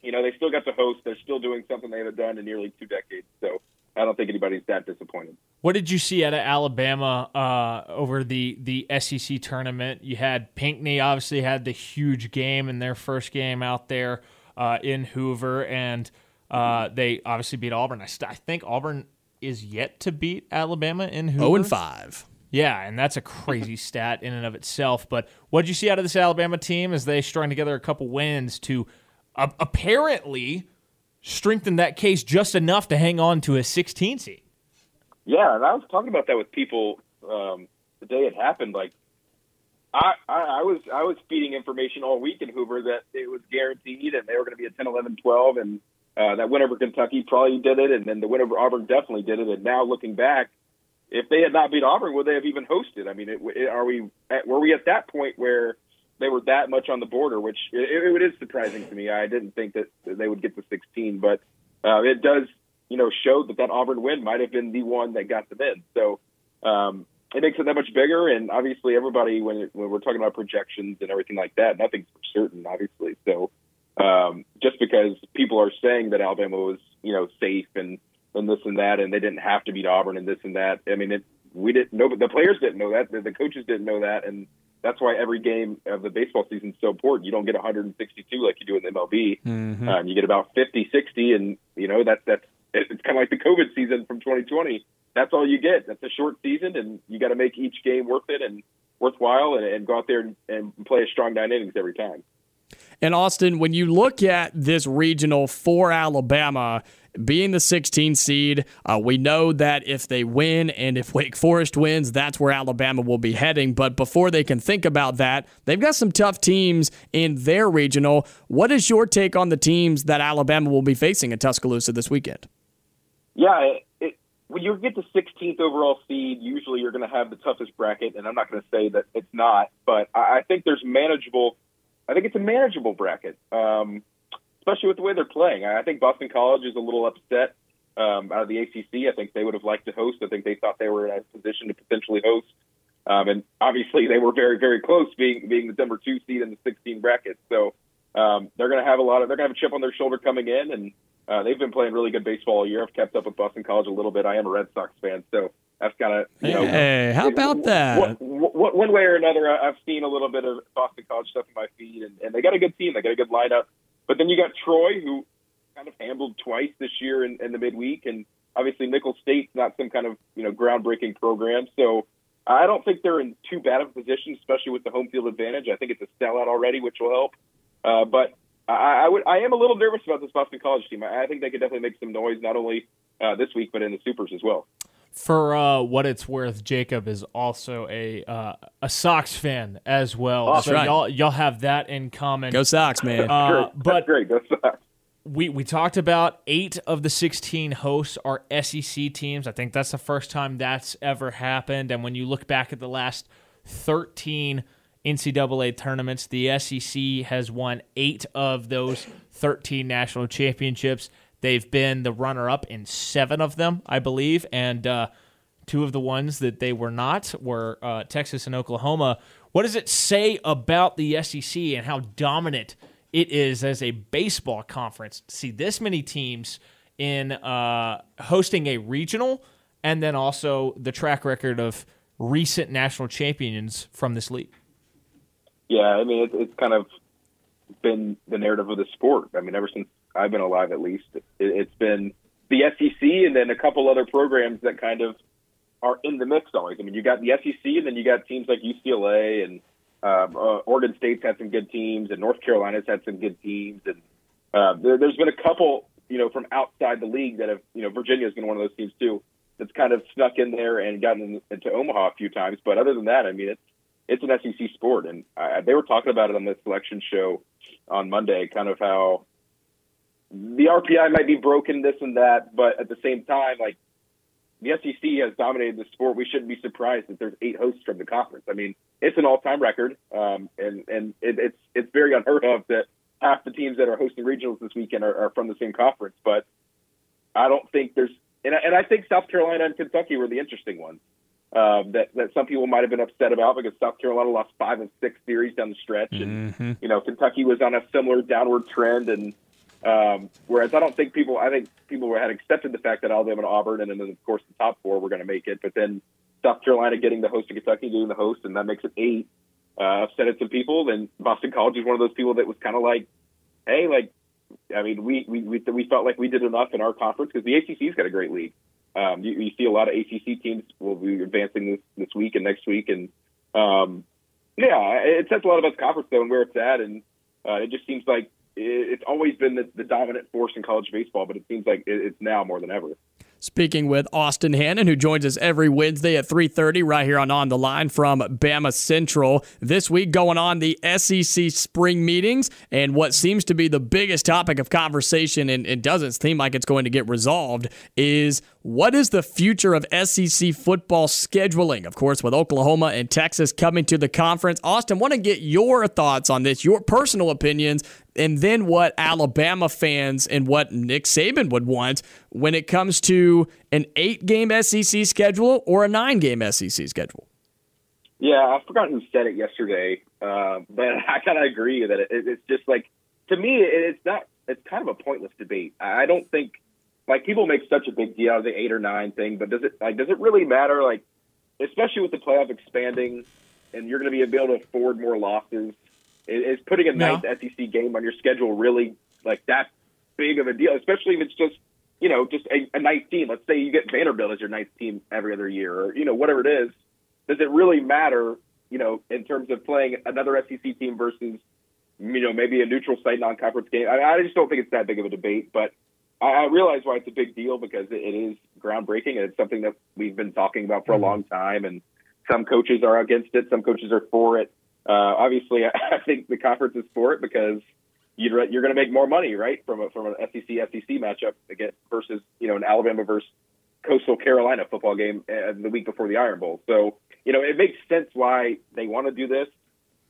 You know, they still got the host. They're still doing something they haven't done in nearly two decades. So I don't think anybody's that disappointed. What did you see out of Alabama uh, over the the SEC tournament? You had Pinckney obviously had the huge game in their first game out there uh, in Hoover, and uh, they obviously beat Auburn. I, st- I think Auburn is yet to beat Alabama in Hoover. 0 and 5. Yeah, and that's a crazy *laughs* stat in and of itself. But what did you see out of this Alabama team as they strung together a couple wins to uh, apparently strengthen that case just enough to hang on to a 16 seed? Yeah, and I was talking about that with people um, the day it happened. Like, I, I, I was I was feeding information all week in Hoover that it was guaranteed and they were going to be a 10, 11, 12, and uh, that win over Kentucky probably did it, and then the win over Auburn definitely did it. And now looking back, if they had not beat Auburn, would they have even hosted? I mean, it, it, are we at, were we at that point where they were that much on the border? Which it, it is surprising to me. I didn't think that they would get to 16, but uh, it does, you know, show that that Auburn win might have been the one that got them in. So um, it makes it that much bigger. And obviously, everybody when it, when we're talking about projections and everything like that, nothing's certain, obviously. So um, just because people are saying that Alabama was, you know, safe and and this and that, and they didn't have to beat Auburn and this and that. I mean, it, we didn't know, but the players didn't know that. The, the coaches didn't know that, and that's why every game of the baseball season is so important. You don't get 162 like you do in the MLB. Mm-hmm. Um, you get about 50, 60, and you know that's that's it's kind of like the COVID season from 2020. That's all you get. That's a short season, and you got to make each game worth it and worthwhile, and, and go out there and, and play a strong nine innings every time. And Austin, when you look at this regional for Alabama, being the 16 seed, uh, we know that if they win and if Wake Forest wins, that's where Alabama will be heading. But before they can think about that, they've got some tough teams in their regional. What is your take on the teams that Alabama will be facing at Tuscaloosa this weekend? Yeah, it, it, when you get the 16th overall seed, usually you're going to have the toughest bracket, and I'm not going to say that it's not, but I, I think there's manageable. I think it's a manageable bracket. Um, especially with the way they're playing. I think Boston College is a little upset um, out of the ACC. I think they would have liked to host. I think they thought they were in a position to potentially host. Um, and obviously, they were very, very close, being being the number two seed in the 16 bracket. So um, they're going to have a lot of they're going to have a chip on their shoulder coming in, and uh, they've been playing really good baseball all year. I've kept up with Boston College a little bit. I am a Red Sox fan, so that's kind of you know. Hey, how about that? One, one way or another, I've seen a little bit of Boston College stuff in my feed, and, and they got a good team. They got a good lineup. But then you got Troy, who kind of handled twice this year in, in the midweek, and obviously Nicholls State's not some kind of you know groundbreaking program. So I don't think they're in too bad of a position, especially with the home field advantage. I think it's a sellout already, which will help. Uh, but I, I would I am a little nervous about this Boston College team. I, I think they could definitely make some noise, not only uh, this week but in the supers as well. For uh, what it's worth, Jacob is also a uh, a Sox fan as well. Oh, so right. y'all y'all have that in common. Go Sox, man! Uh, but great. Go Sox. We we talked about eight of the sixteen hosts are SEC teams. I think that's the first time that's ever happened. And when you look back at the last thirteen NCAA tournaments, the SEC has won eight of those thirteen national championships. They've been the runner up in seven of them, I believe, and uh, two of the ones that they were not were uh, Texas and Oklahoma. What does it say about the SEC and how dominant it is as a baseball conference see this many teams in uh, hosting a regional and then also the track record of recent national champions from this league? Yeah, I mean, it, it's kind of been the narrative of the sport. I mean, ever since I've been alive, at least it, it's been the SEC and then a couple other programs that kind of are in the mix always. I mean, you got the SEC and then you got teams like UCLA and um, uh, Oregon State's had some good teams and North Carolina's had some good teams and uh, there, there's been a couple, you know, from outside the league that have, you know, Virginia's been one of those teams too that's kind of snuck in there and gotten into Omaha a few times. But other than that, I mean, it's it's an SEC sport, and I, they were talking about it on the selection show on Monday, kind of how the RPI might be broken, this and that, but at the same time, like the SEC has dominated the sport. We shouldn't be surprised that there's eight hosts from the conference. I mean, it's an all-time record, um, and and it, it's it's very unheard of that half the teams that are hosting regionals this weekend are, are from the same conference. But I don't think there's, and I, and I think South Carolina and Kentucky were the interesting ones um, that that some people might have been upset about because South Carolina lost five of six series down the stretch, and Mm-hmm. you know Kentucky was on a similar downward trend, and um, whereas I don't think people, I think people had accepted the fact that Alabama and Auburn, and then of course the top four were going to make it, but then South Carolina getting the host of Kentucky doing the host, and that makes it eight. Uh, upset people. Then Boston College is one of those people that was kind of like, hey, like, I mean, we we we, we felt like we did enough in our conference because the ACC's got a great league. Um, you, you see a lot of ACC teams will be advancing this this week and next week, and um, yeah, it says a lot about the conference though and where it's at, and uh, it just seems like it's always been the, the dominant force in college baseball, but it seems like it, it's now more than ever. Speaking with Austin Hannon, who joins us every Wednesday at 3:30 right here on On the Line from BamaCentral. This week going on the SEC spring meetings, and what seems to be the biggest topic of conversation, and it doesn't seem like it's going to get resolved, is what is the future of SEC football scheduling? Of course, with Oklahoma and Texas coming to the conference. Austin, want to get your thoughts on this, your personal opinions, and then what Alabama fans and what Nick Saban would want when it comes to an eight game SEC schedule or a nine game SEC schedule. Yeah, I forgot who said it yesterday, uh, but *laughs* I kind of agree that it, it's just like to me, it, it's not. It's kind of a pointless debate. I don't think like people make such a big deal out of the eight or nine thing, but does it like does it really matter? Like, especially with the playoff expanding, and you're going to be able to afford more losses. Is putting a No. ninth SEC game on your schedule really like that big of a deal? Especially if it's just you know just a, a nice team. Let's say you get Vanderbilt as your ninth team every other year, or you know whatever it is does it really matter, you know, in terms of playing another SEC team versus, you know, maybe a neutral site non-conference game? I, I just don't think it's that big of a debate, but I, I realize why it's a big deal because it, it is groundbreaking and it's something that we've been talking about for a long time. And some coaches are against it, some coaches are for it. Uh, obviously, I, *laughs* I think the conference is for it because you'd, re- you're going to make more money, right, from a, from an SEC SEC matchup against versus you know an Alabama versus Coastal Carolina football game uh, the week before the Iron Bowl. So, you know, it makes sense why they want to do this.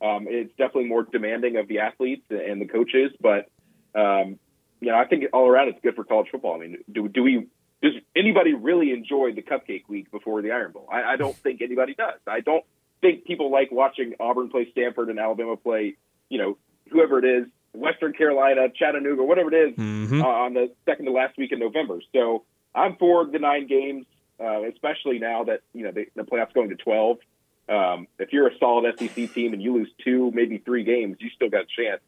Um, it's definitely more demanding of the athletes and the coaches, but um, you know, I think all around it's good for college football. I mean, do do we does anybody really enjoy the Cupcake Week before the Iron Bowl? I, I don't think anybody does. I don't think people like watching Auburn play Stanford and Alabama play, you know, whoever it is, Western Carolina, Chattanooga, whatever it is, uh, on the second to last week in November. So I'm for the nine games, uh, especially now that you know the, the playoffs going to 12. Um, if you're a solid SEC team and you lose two, maybe three games, you still got a chance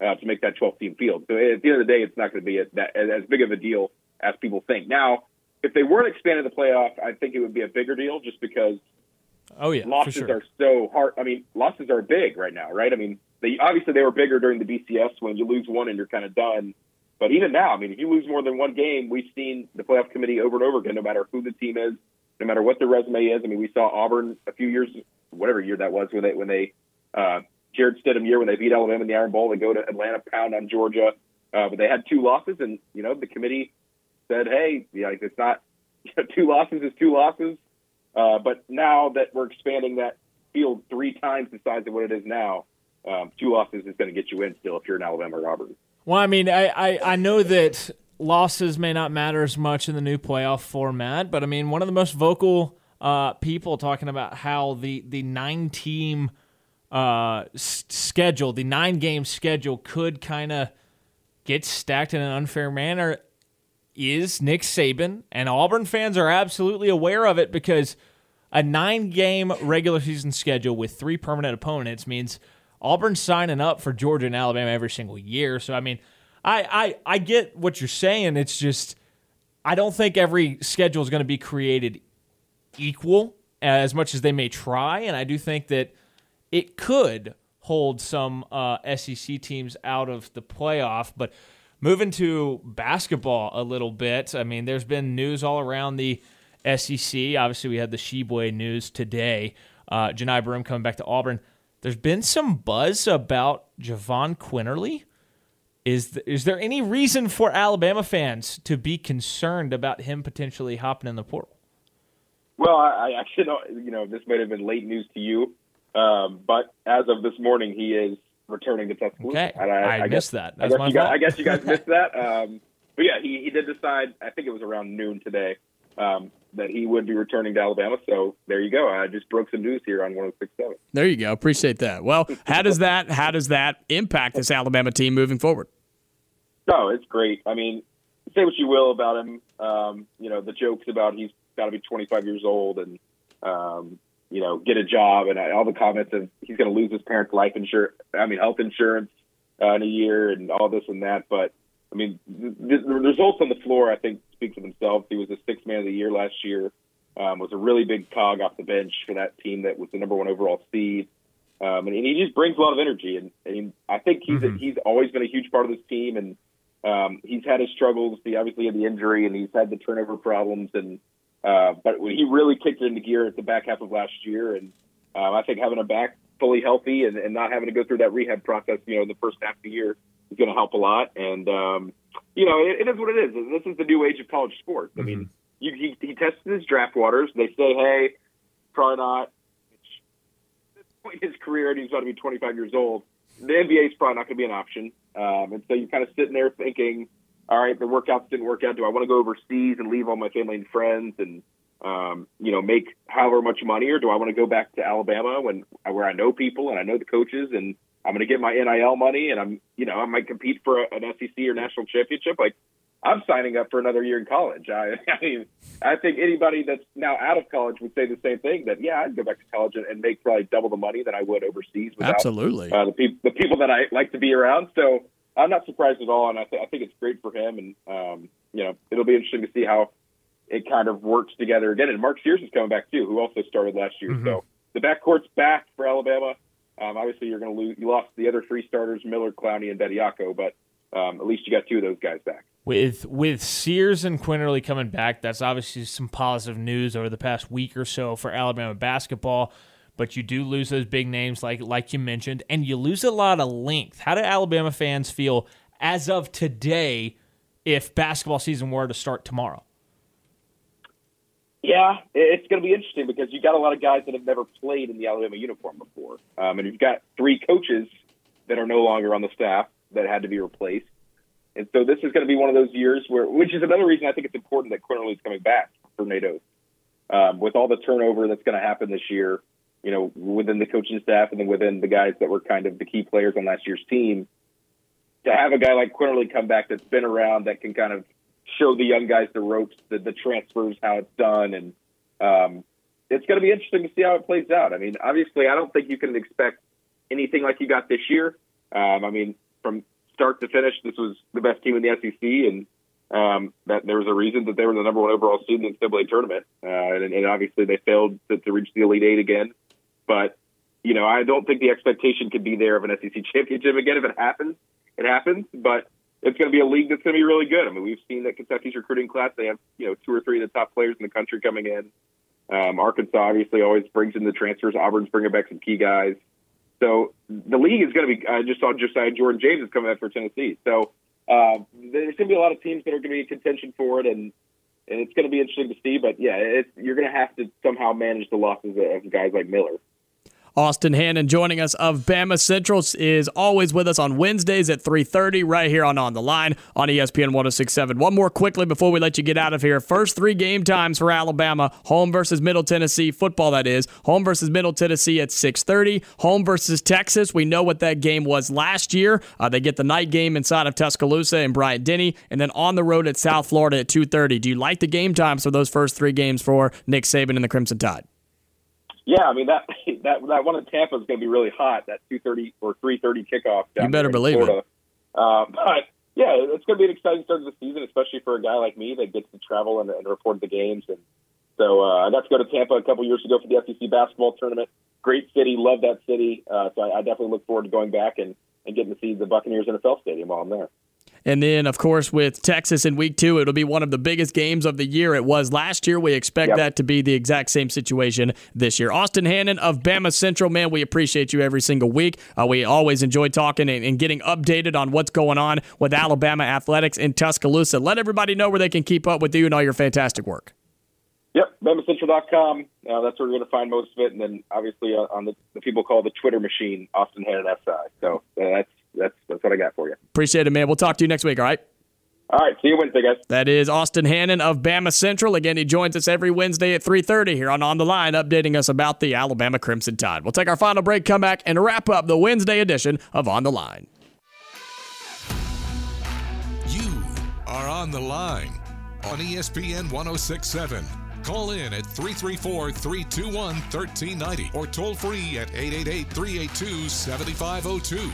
uh, to make that 12 team field. So at the end of the day, it's not going to be a, that, as big of a deal as people think. Now, if they weren't expanding the playoff, I think it would be a bigger deal just because Oh yeah, losses sure. are so hard. I mean, losses are big right now, right? I mean, they obviously they were bigger during the BCS when you lose one and you're kind of done. But even now, I mean, if you lose more than one game, we've seen the playoff committee over and over again, no matter who the team is, no matter what their resume is. I mean, we saw Auburn a few years, whatever year that was, when they when they uh, Jarrett Stidham year when they beat Alabama in the Iron Bowl. They go to Atlanta, pound on Georgia, uh, but they had two losses, and you know the committee said, "Hey, it's not *laughs* two losses is two losses." Uh, but now that we're expanding that field three times the size of what it is now, um, two losses is going to get you in still if you're an Alabama or Auburn. Well, I mean, I, I, I know that losses may not matter as much in the new playoff format, but I mean, one of the most vocal uh, people talking about how the, the nine team uh, s- schedule, the nine game schedule, could kind of get stacked in an unfair manner is Nick Saban, and Auburn fans are absolutely aware of it because a nine game regular season schedule with three permanent opponents means Auburn's signing up for Georgia and Alabama every single year. So I mean, I I, I get what you're saying. It's just I don't think every schedule is going to be created equal as much as they may try, and I do think that it could hold some uh, SEC teams out of the playoff. But moving to basketball a little bit, I mean, there's been news all around the SEC. Obviously, we had the Tshiebwe news today. Uh, Johni Broome coming back to Auburn. There's been some buzz about Jahvon Quinerly. Is th- is there any reason for Alabama fans to be concerned about him potentially hopping in the portal? Well, I, I actually don't. You know, this might have been late news to you, um, but as of this morning, he is returning to Tuscaloosa. Okay, And I guess, missed that. I guess, my you guys. I guess you guys missed that. *laughs* Um, but yeah, he, he did decide. I think it was around noon today um, that he would be returning to Alabama. So there you go. I just broke some news here on 106.7. There you go. Appreciate that. Well, how does that how does that impact this Alabama team moving forward? No, it's great. I mean, say what you will about him. Um, you know, the jokes about he's got to be 25 years old and um, you know get a job and all the comments of he's going to lose his parents' life insurance. I mean, health insurance uh, in a year and all this and that. But I mean, the, the results on the floor, I think, speak for themselves. He was a sixth man of the year last year. Um, was a really big cog off the bench for that team that was the number one overall seed. Um, and, and he just brings a lot of energy. And, and I think he's mm-hmm. he's always been a huge part of this team. And um, he's had his struggles. He obviously had the injury, and he's had the turnover problems. And uh, but he really kicked it into gear at the back half of last year. And uh, I think having him back fully healthy and, and not having to go through that rehab process, you know, in the first half of the year is going to help a lot. And um, you know, it, it is what it is. This is the new age of college sports. I mean, mm-hmm. you, he, he tested his draft waters. They say, hey, probably not. At this point in his career, and he's about to be 25 years old. The NBA is probably not going to be an option. Um, and so you're kind of sitting there thinking, all right, the workouts didn't work out. Do I want to go overseas and leave all my family and friends and um, you know make however much money, or do I want to go back to Alabama when where I know people and I know the coaches and I'm going to get my NIL money and I'm, you know, I might compete for an SEC or national championship. Like, I'm signing up for another year in college. I, *laughs* I mean, I think anybody that's now out of college would say the same thing. That yeah, I'd go back to college and, and make probably double the money that I would overseas. Without, Absolutely, uh, the, pe- the people that I like to be around. So I'm not surprised at all, and I, th- I think it's great for him. And um, you know, it'll be interesting to see how it kind of works together again. And Mark Sears is coming back too, who also started last year. Mm-hmm. So the backcourt's back for Alabama. Um, obviously, you're going to lose. You lost the other three starters, Miller, Clowney, and Bediako, but um, at least you got two of those guys back. With with Sears and Quinerly coming back, that's obviously some positive news over the past week or so for Alabama basketball. But you do lose those big names, like like you mentioned, and you lose a lot of length. How do Alabama fans feel as of today if basketball season were to start tomorrow? Yeah, it's going to be interesting because you got a lot of guys that have never played in the Alabama uniform before, um, and you've got three coaches that are no longer on the staff that had to be replaced. And so this is going to be one of those years where, which is another reason I think it's important that Quinerly is coming back for Nate Oats. Um, with all the turnover that's going to happen this year, you know, within the coaching staff and then within the guys that were kind of the key players on last year's team, to have a guy like Quinerly come back that's been around that can kind of show the young guys the ropes, the, the transfers, how it's done, and um, it's going to be interesting to see how it plays out. I mean, obviously, I don't think you can expect anything like you got this year. Um, I mean, from start to finish, this was the best team in the SEC, and um, that there was a reason that they were the number one overall seed in the NCAA tournament, uh, and, and obviously they failed to, to reach the Elite Eight again. But you know, I don't think the expectation could be there of an SEC championship again. If it happens, it happens. But it's going to be a league that's going to be really good. I mean, we've seen that Kentucky's recruiting class; they have you know two or three of the top players in the country coming in. Um, Arkansas obviously always brings in the transfers. Auburn's bringing back some key guys. So the league is going to be. I just saw Josiah Jordan James is coming back for Tennessee. So uh, there's going to be a lot of teams that are going to be in contention for it, and and it's going to be interesting to see. But yeah, it's, you're going to have to somehow manage the losses of guys like Miller. Austin Hannon joining us of BamaCentral is always with us on Wednesdays at 3:30 right here on On the Line on ESPN 1067. One more quickly before we let you get out of here. First 3 game times for Alabama, home versus Middle Tennessee football that is. Home versus Middle Tennessee at 6:30, home versus Texas. We know what that game was last year. Uh, they get the night game inside of Tuscaloosa and Bryant Denny and then on the road at South Florida at 2:30. Do you like the game times for those first 3 games for Nick Saban and the Crimson Tide? Yeah, I mean that *laughs* that that one in Tampa is going to be really hot. That two thirty or three thirty kickoff. you better believe Florida. it. Uh, but yeah, it's going to be an exciting start to the season, especially for a guy like me that gets to travel and, and report the games. And so uh, I got to go to Tampa a couple years ago for the SEC basketball tournament. Great city, love that city. Uh, so I, I definitely look forward to going back and, and getting to see the Buccaneers NFL stadium while I'm there. And then, of course, with Texas in week two, it'll be one of the biggest games of the year. It was last year. We expect yep. that to be the exact same situation this year. Austin Hannon of BamaCentral, man, we appreciate you every single week. Uh, we always enjoy talking and, and, getting updated on what's going on with Alabama athletics in Tuscaloosa. Let everybody know where they can keep up with you and all your fantastic work. Yep, BamaCentral.com. Uh, that's where you're going to find most of it. And then, obviously, uh, on the, the people call the Twitter machine, Austin Hannon SI. So uh, that's that's that's what I got for you. Appreciate it, man. We'll talk to you next week. All right. All right, see you Wednesday, guys. That is Austin Hannon of BamaCentral. Again, he joins us every Wednesday at 3.30 here on On the Line, updating us about the Alabama Crimson Tide. We'll take our final break, come back, and wrap up the Wednesday edition of On the Line. You are on the line on ESPN 1067. Call in at 334 321 1390 or toll free at 888 382 7502.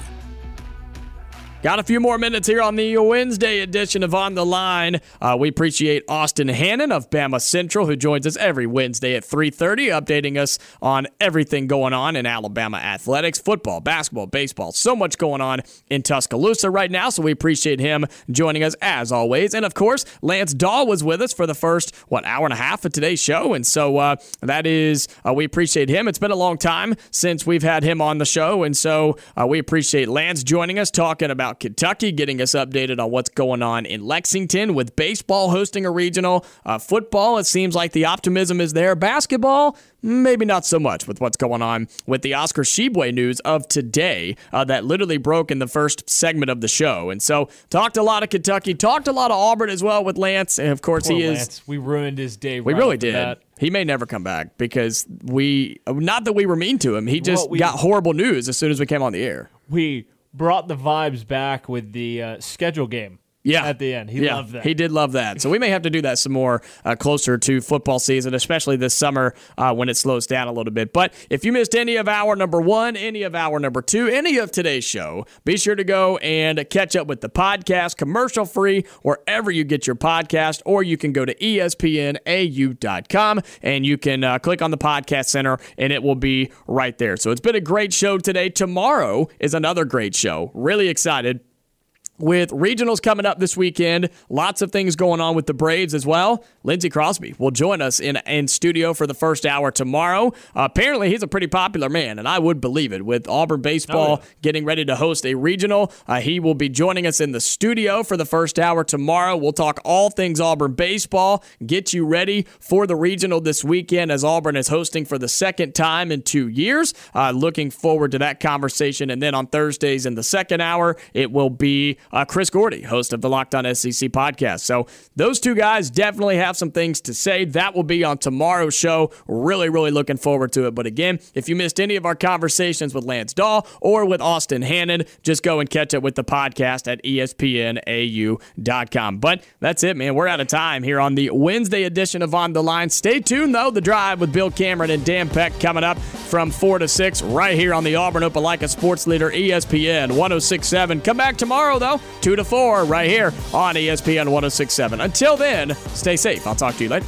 Got a few more minutes here on the Wednesday edition of On the Line. Uh, we appreciate Austin Hannon of BamaCentral, who joins us every Wednesday at 3.30, updating us on everything going on in Alabama athletics, football, basketball, baseball. So much going on in Tuscaloosa right now, so we appreciate him joining us as always. And, of course, Lance Dawe was with us for the first, what, hour and a half of today's show. And so uh, that is, uh, we appreciate him. It's been a long time since we've had him on the show, and so uh, we appreciate Lance joining us, talking about Kentucky, getting us updated on what's going on in Lexington with baseball hosting a regional. Uh, football, it seems like the optimism is there. Basketball, maybe not so much with what's going on with the Oscar Tshiebwe news of today uh, that literally broke in the first segment of the show. And so, talked a lot of Kentucky, talked a lot of Auburn as well with Lance. And of course, Poor he is. Lance. We ruined his day. We right really did. bat. He may never come back because we, not that we were mean to him, he just Well, we- got horrible news as soon as we came on the air. We brought the vibes back with the uh, schedule game. Yeah. At the end. He yeah, loved that. He did love that. So we may have to do that some more uh, closer to football season, especially this summer uh, when it slows down a little bit. But if you missed any of our number one, any of our number two, any of today's show, be sure to go and catch up with the podcast, commercial free, wherever you get your podcast, or you can go to espnau.com and you can uh, click on the podcast center and it will be right there. So it's been a great show today. Tomorrow is another great show. Really excited with regionals coming up this weekend, lots of things going on with the Braves as well. Lindsey Crosby will join us in in studio for the first hour tomorrow. Uh, apparently, he's a pretty popular man, and I would believe it. With Auburn baseball getting ready to host a regional, uh, he will be joining us in the studio for the first hour tomorrow. We'll talk all things Auburn baseball, get you ready for the regional this weekend as Auburn is hosting for the second time in two years. Uh, looking forward to that conversation, and then on Thursdays in the second hour, it will be uh, Chris Gordy, host of the Locked On SEC podcast. So those two guys definitely have some things to say. That will be on tomorrow's show. Really, really looking forward to it. But again, if you missed any of our conversations with Lance Dawe or with Austin Hannon, just go and catch it with the podcast at espnau.com. But that's it, man. We're out of time here on the Wednesday edition of On the Line. Stay tuned, though. The drive with Bill Cameron and Dan Peck coming up from 4 to 6 right here on the Auburn Opelika Sports Leader ESPN 1067. Come back tomorrow, though, 2 to 4 right here on ESPN 1067. Until then, stay safe. I'll talk to you later.